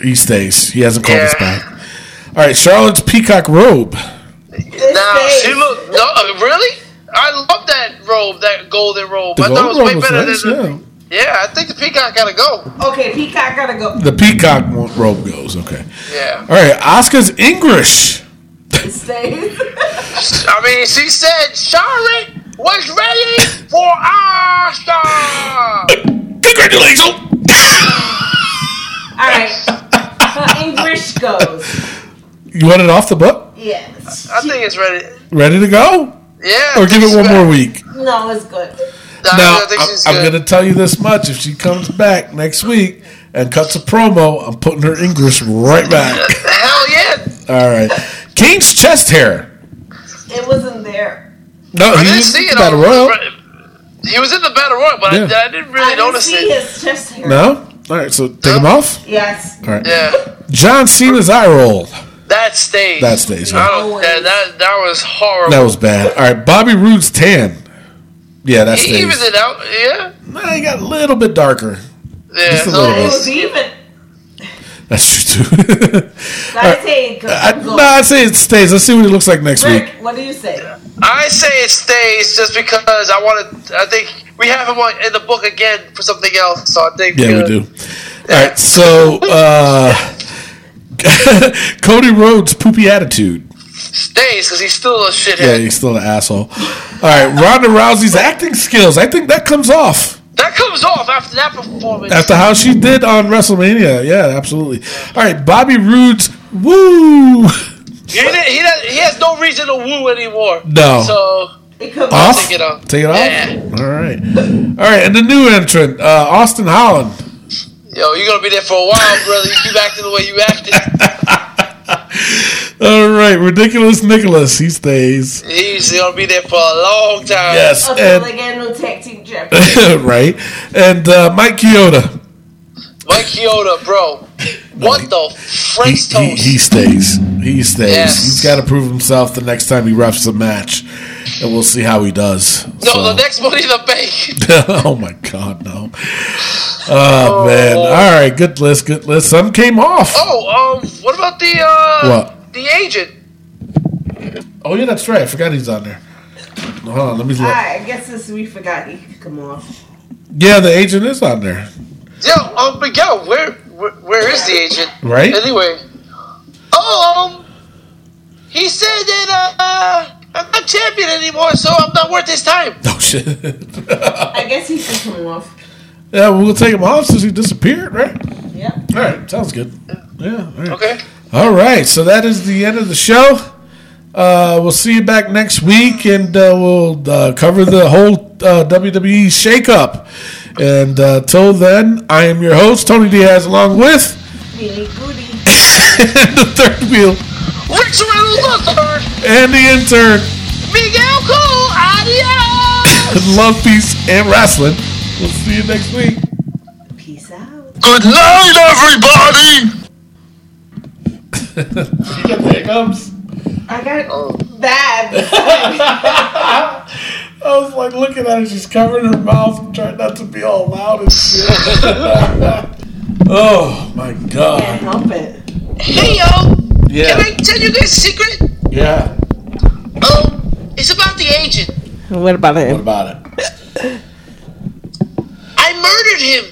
He stays. He hasn't called us back. All right, Charlotte's peacock robe. Now stays. she looked. No, uh, really? I love that robe, that golden robe. The I thought it was robe way was better nice, than. yeah. Yeah, I think the peacock gotta go. Okay, Peacock gotta go. The peacock one- robe goes. Okay. Yeah. All right, Asuka's English. Stays. I mean, she said Charlotte was ready for Asuka. Congratulations. All right. Her English goes. You want it off the book? Yes. I think it's ready. Ready to go? Yeah. Or I give think it she's one ready. more week? No, it's good. Nah, Now, I think I'm, I'm going to tell you this much. If she comes back next week and cuts a promo, I'm putting her English right back. Hell yeah. All right. Kane's chest hair. It wasn't there. No, I he didn't was see in it. the Battle Royal. He was in the Battle Royal, but Yeah. I, I didn't really I didn't notice see it. his chest hair. No? All right, so take him off. Yes. All right. Yeah. John Cena's eye roll. That stays. That stays, yeah. That, that, that was horrible. That was bad. All right, Bobby Roode's tan. Yeah, that stays. he evened it out. Yeah. Nah, he got a little bit darker. Yeah. Just a so little It bit. was even. That's true too. Gotta say it goes. I, no, I'd say it stays. Let's see what it looks like next week. What do you say? I say it stays just because I want to. I think we have him on, in the book again for something else. So I think. Yeah, uh, we do. All right, so uh, Cody Rhodes' poopy attitude. Stays because he's still a shithead. Yeah, he's still an asshole. All right, Ronda Rousey's acting skills. I think that comes off. That comes off after that performance. After how she did on WrestleMania, yeah, absolutely. All right, Bobby Roode's woo he, didn't- he, does- he has no reason to woo anymore. No. So It comes off. Take it off. Take it off. Yeah. All right, all right, and the new entrant, uh, Austin Holland. yo, you're gonna be there for a while, brother. You keep acting the way you acted. All right, ridiculous Nicholas, he stays. He's gonna be there for a long time. Yes, Until and they get no tag team champion. right, and uh, Mike Chioda. Mike Chioda, bro. What the He, Frank's he, toast? he stays. He stays. Yes. He's got to prove himself the next time he refs a match, and we'll see how he does. no, So- the next Money in the Bank. oh my God, no! Oh, man! All right, good list, good list. Some came off. Oh, um, what about the uh, What? The agent? Oh yeah, that's right. I forgot he's on there. Hold on, let me look. I guess this we forgot he could come off. Yeah, the agent is on there, Yo, um, Miguel, where, where, where is the agent? right? Anyway, oh, um, he said that uh, I'm not champion anymore, so I'm not worth his time. Oh shit! I guess he could come off. yeah, we'll take him off since he disappeared, right? Yeah. All right, sounds good. Yeah. All right. Okay. All right, so that is the end of the show. Uh, we'll see you back next week, and uh, we'll uh, cover the whole uh, WWE shakeup. And uh, till then, I am your host, Tony Diaz, along with Really goody. the third wheel Rick Serrano and the intern. Miguel Cool. adios. Love, peace, and wrestling. We'll see you next week. Peace out. Good night, everybody! You get the hiccups. I got bad. I was like looking at her, she's covering her mouth and trying not to be all loud and shit. oh my god. Can't god. help it. Hey yo, Yeah. can I tell you guys a secret? Yeah. Um, it's about the agent. What about him? What about it? I murdered him.